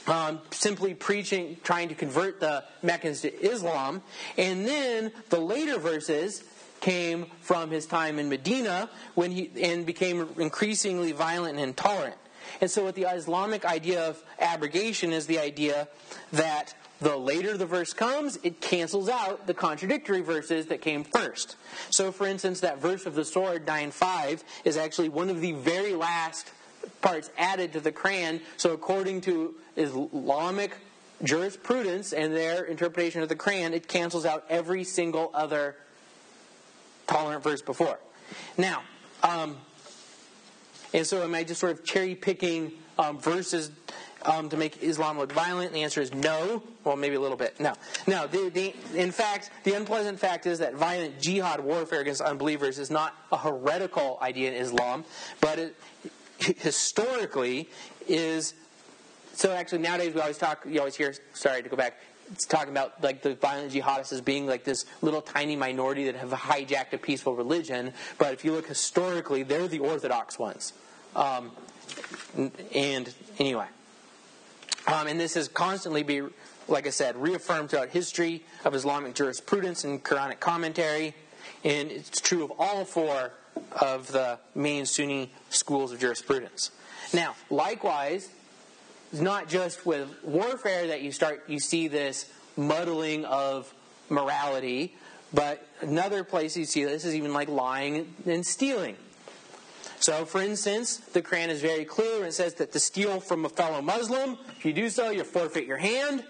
um, simply preaching, trying to convert the Meccans to Islam. And then the later verses came from his time in Medina when he and became increasingly violent and intolerant. And so, what the Islamic idea of abrogation is the idea that the later the verse comes, it cancels out the contradictory verses that came first. So, for instance, that verse of the sword, 9 5, is actually one of the very last parts added to the Quran. So, according to Islamic jurisprudence and their interpretation of the Quran, it cancels out every single other tolerant verse before. Now, um, and so am I just sort of cherry picking um, verses um, to make Islam look violent? The answer is no. Well, maybe a little bit. No. No. The, the, in fact, the unpleasant fact is that violent jihad warfare against unbelievers is not a heretical idea in Islam, but it historically is. So actually, nowadays we always talk. You always hear. Sorry to go back. It's talking about like the violent jihadists as being like this little tiny minority that have hijacked a peaceful religion. But if you look historically, they're the orthodox ones. Um, and anyway, um, and this has constantly been, like I said, reaffirmed throughout history of Islamic jurisprudence and Quranic commentary. And it's true of all four of the main Sunni schools of jurisprudence. Now, likewise, it's not just with warfare that you start you see this muddling of morality, but another place you see this is even like lying and stealing. So, for instance, the Quran is very clear and says that to steal from a fellow Muslim, if you do so, you forfeit your hand.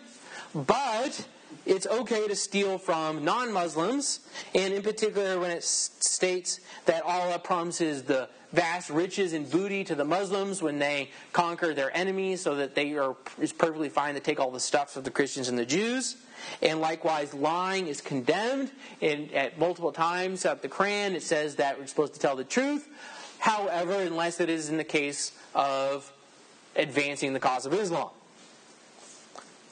But it's okay to steal from non Muslims, and in particular when it states that Allah promises the vast riches and booty to the Muslims when they conquer their enemies, so that they are perfectly fine to take all the stuff of the Christians and the Jews. And likewise, lying is condemned. And at multiple times of the Quran, it says that we're supposed to tell the truth. However, unless it is in the case of advancing the cause of Islam.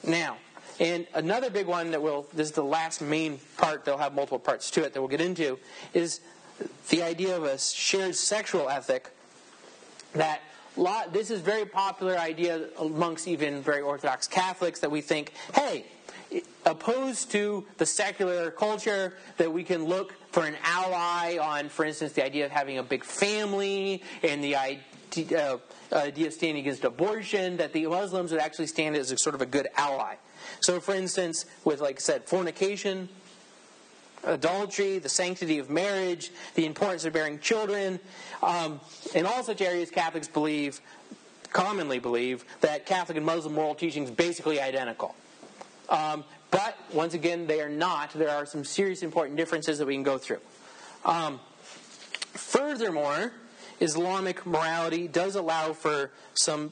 Now, and another big one that will, this is the last main part, they'll have multiple parts to it that we'll get into, is the idea of a shared sexual ethic that lot, this is very popular idea amongst even very Orthodox Catholics that we think, hey, opposed to the secular culture, that we can look for an ally on, for instance, the idea of having a big family and the idea, uh, idea of standing against abortion, that the Muslims would actually stand as a sort of a good ally. So, for instance, with, like I said, fornication, adultery, the sanctity of marriage, the importance of bearing children, um, in all such areas, Catholics believe, commonly believe, that Catholic and Muslim moral teachings basically identical. Um, but once again, they are not. There are some serious important differences that we can go through. Um, furthermore, Islamic morality does allow for some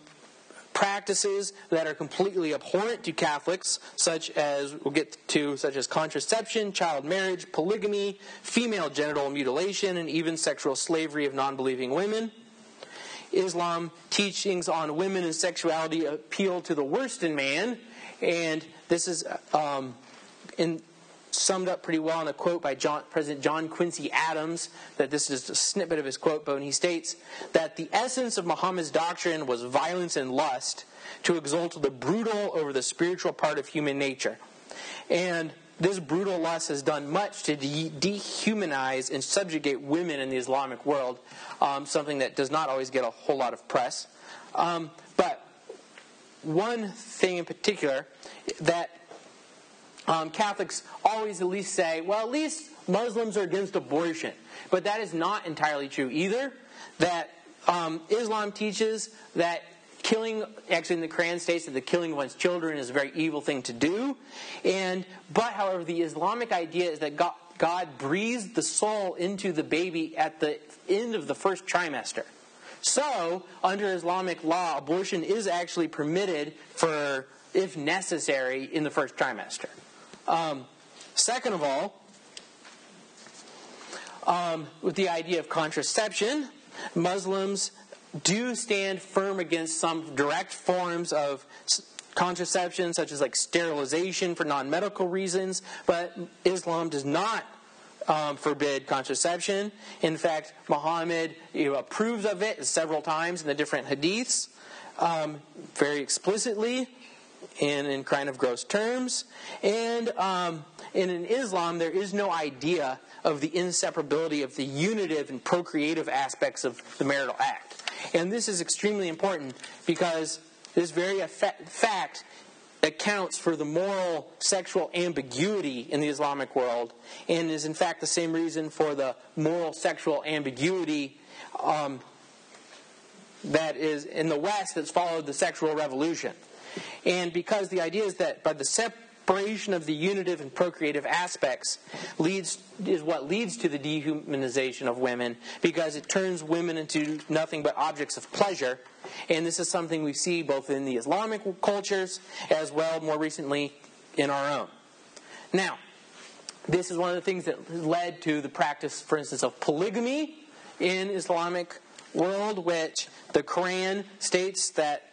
practices that are completely abhorrent to Catholics, such as we'll get to, such as contraception, child marriage, polygamy, female genital mutilation, and even sexual slavery of non believing women. Islam teachings on women and sexuality appeal to the worst in man, and this is um, in, summed up pretty well in a quote by John, President John Quincy Adams. That this is a snippet of his quote, but he states that the essence of Muhammad's doctrine was violence and lust to exalt the brutal over the spiritual part of human nature, and this brutal lust has done much to de- dehumanize and subjugate women in the Islamic world, um, something that does not always get a whole lot of press. Um, one thing in particular that um, Catholics always at least say, well, at least Muslims are against abortion. But that is not entirely true either. That um, Islam teaches that killing, actually in the Quran states that the killing of one's children is a very evil thing to do. And, but however, the Islamic idea is that God, God the soul into the baby at the end of the first trimester. So, under Islamic law, abortion is actually permitted for, if necessary, in the first trimester. Um, second of all, um, with the idea of contraception, Muslims do stand firm against some direct forms of contraception, such as like sterilization for non medical reasons, but Islam does not um, forbid contraception. In fact, Muhammad you know, approves of it several times in the different hadiths, um, very explicitly and in kind of gross terms. And, um, and in Islam, there is no idea of the inseparability of the unitive and procreative aspects of the marital act. And this is extremely important because this very fact accounts for the moral sexual ambiguity in the Islamic world and is in fact the same reason for the moral sexual ambiguity um, that is in the West that's followed the sexual revolution. And because the idea is that by the separation of the unitive and procreative aspects leads is what leads to the dehumanization of women because it turns women into nothing but objects of pleasure and this is something we see both in the Islamic cultures as well more recently in our own. Now, this is one of the things that led to the practice, for instance, of polygamy in Islamic world, which the Quran states that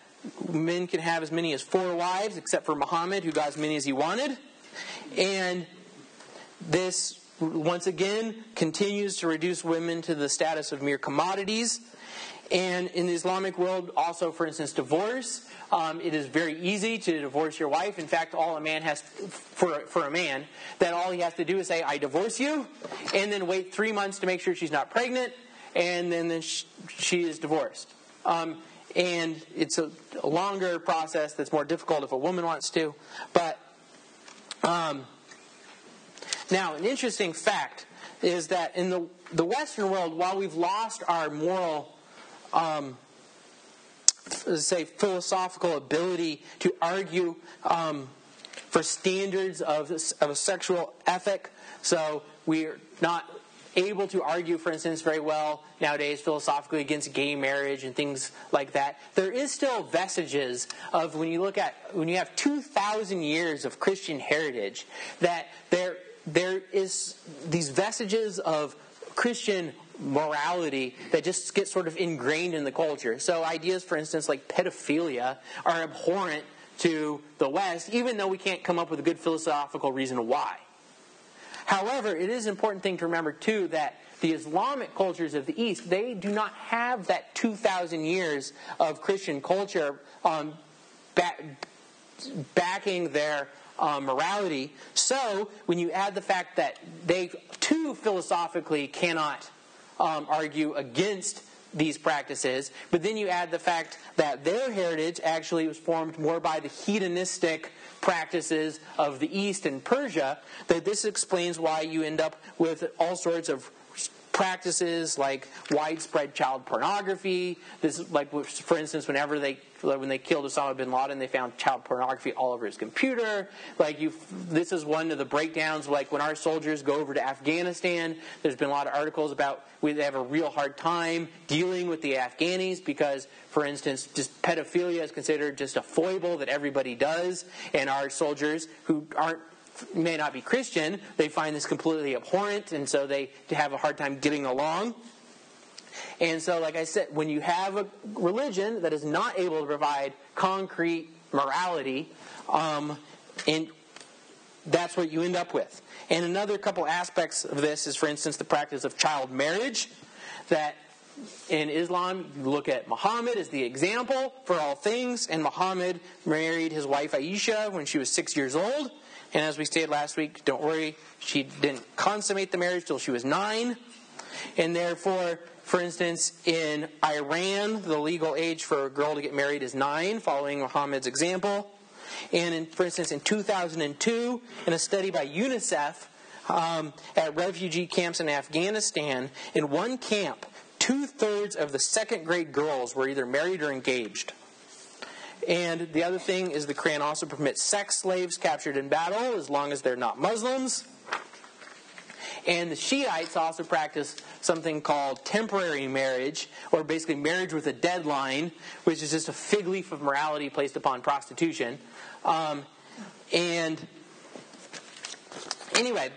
men can have as many as four wives, except for Muhammad, who got as many as he wanted. And this, once again, continues to reduce women to the status of mere commodities. And in the Islamic world, also, for instance, divorce. Um, it is very easy to divorce your wife. In fact, all a man has, for, for a man, that all he has to do is say, I divorce you, and then wait three months to make sure she's not pregnant, and then, then she, she is divorced. Um, and it's a, a, longer process that's more difficult if a woman wants to. But um, now, an interesting fact is that in the, the Western world, while we've lost our moral um, say philosophical ability to argue um, for standards of, of a sexual ethic. So we're not able to argue, for instance, very well nowadays philosophically against gay marriage and things like that. There is still vestiges of when you look at when you have two thousand years of Christian heritage that there there is these vestiges of Christian morality that just get sort of ingrained in the culture. So ideas, for instance, like pedophilia are abhorrent to the West, even though we can't come up with a good philosophical reason why. However, it is an important thing to remember too that the Islamic cultures of the East, they do not have that 2,000 years of Christian culture um, back, backing their uh, morality. So, when you add the fact that they too philosophically cannot um, argue against these practices, but then you add the fact that their heritage actually was formed more by the hedonistic practices of the East and Persia, that this explains why you end up with all sorts of practices like widespread child pornography. This, like for instance, whenever they when they killed Osama bin Laden, they found child pornography all over his computer. Like you, this is one of the breakdowns. Like when our soldiers go over to Afghanistan, there's been a lot of articles about we have a real hard time dealing with the Afghanis because, for instance, just pedophilia is considered just a foible that everybody does, and our soldiers who aren't may not be Christian, they find this completely abhorrent, and so they have a hard time getting along. And so, like I said, when you have a religion that is not able to provide concrete morality, um, and that's what you end up with. And another couple aspects of this is, for instance, the practice of child marriage. That in Islam, you look at Muhammad as the example for all things, and Muhammad married his wife Aisha when she was six years old. And as we stated last week, don't worry, she didn't consummate the marriage till she was nine. And therefore, for instance, in Iran, the legal age for a girl to get married is nine, following Muhammad's example. And in, for instance, in 2002, in a study by UNICEF um, at refugee camps in Afghanistan, in one camp, two thirds of the second grade girls were either married or engaged. And the other thing is the Quran also permits sex slaves captured in battle as long as they're not Muslims. And the Shiites also practice something called temporary marriage, or basically marriage with a deadline, which is just a fig leaf of morality placed upon prostitution. Um, and anyway,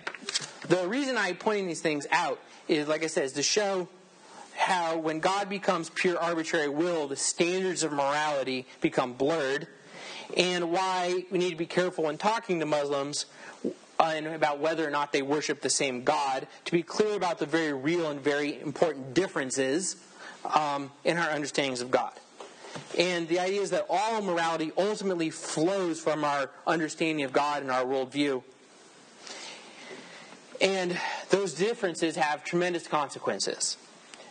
the reason I'm pointing these things out is, like I said, is to show how when God becomes pure arbitrary will, the standards of morality become blurred, and why we need to be careful when talking to Muslims uh, and about whether or not they worship the same God, to be clear about the very real and very important differences um, in our understandings of God. And the idea is that all morality ultimately flows from our understanding of God and our worldview. And those differences have tremendous consequences.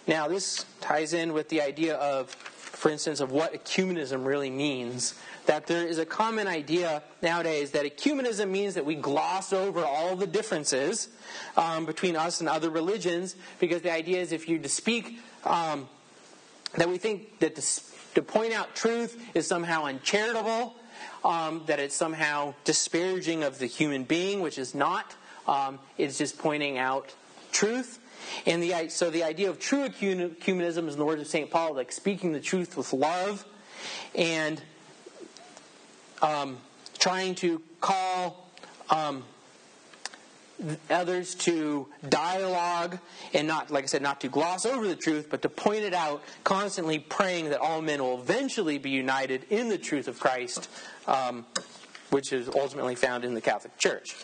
Now, this ties in with the idea of, for instance, of what ecumenism really means. That there is a common idea nowadays that ecumenism means that we gloss over all the differences um, between us and other religions, because the idea is if you to speak, um, that we think that to, to, point out truth is somehow uncharitable, um, that it's somehow disparaging of the human being, which is not. Um, it's just pointing out truth. And the, so the idea of true ecumenism is in the words of St. Paul, like speaking the truth with love and um, trying to call um, others to dialogue and not, like I said, not to gloss over the truth, but to point it out, constantly praying that all men will eventually be united in the truth of Christ, um, which is ultimately found in the Catholic Church.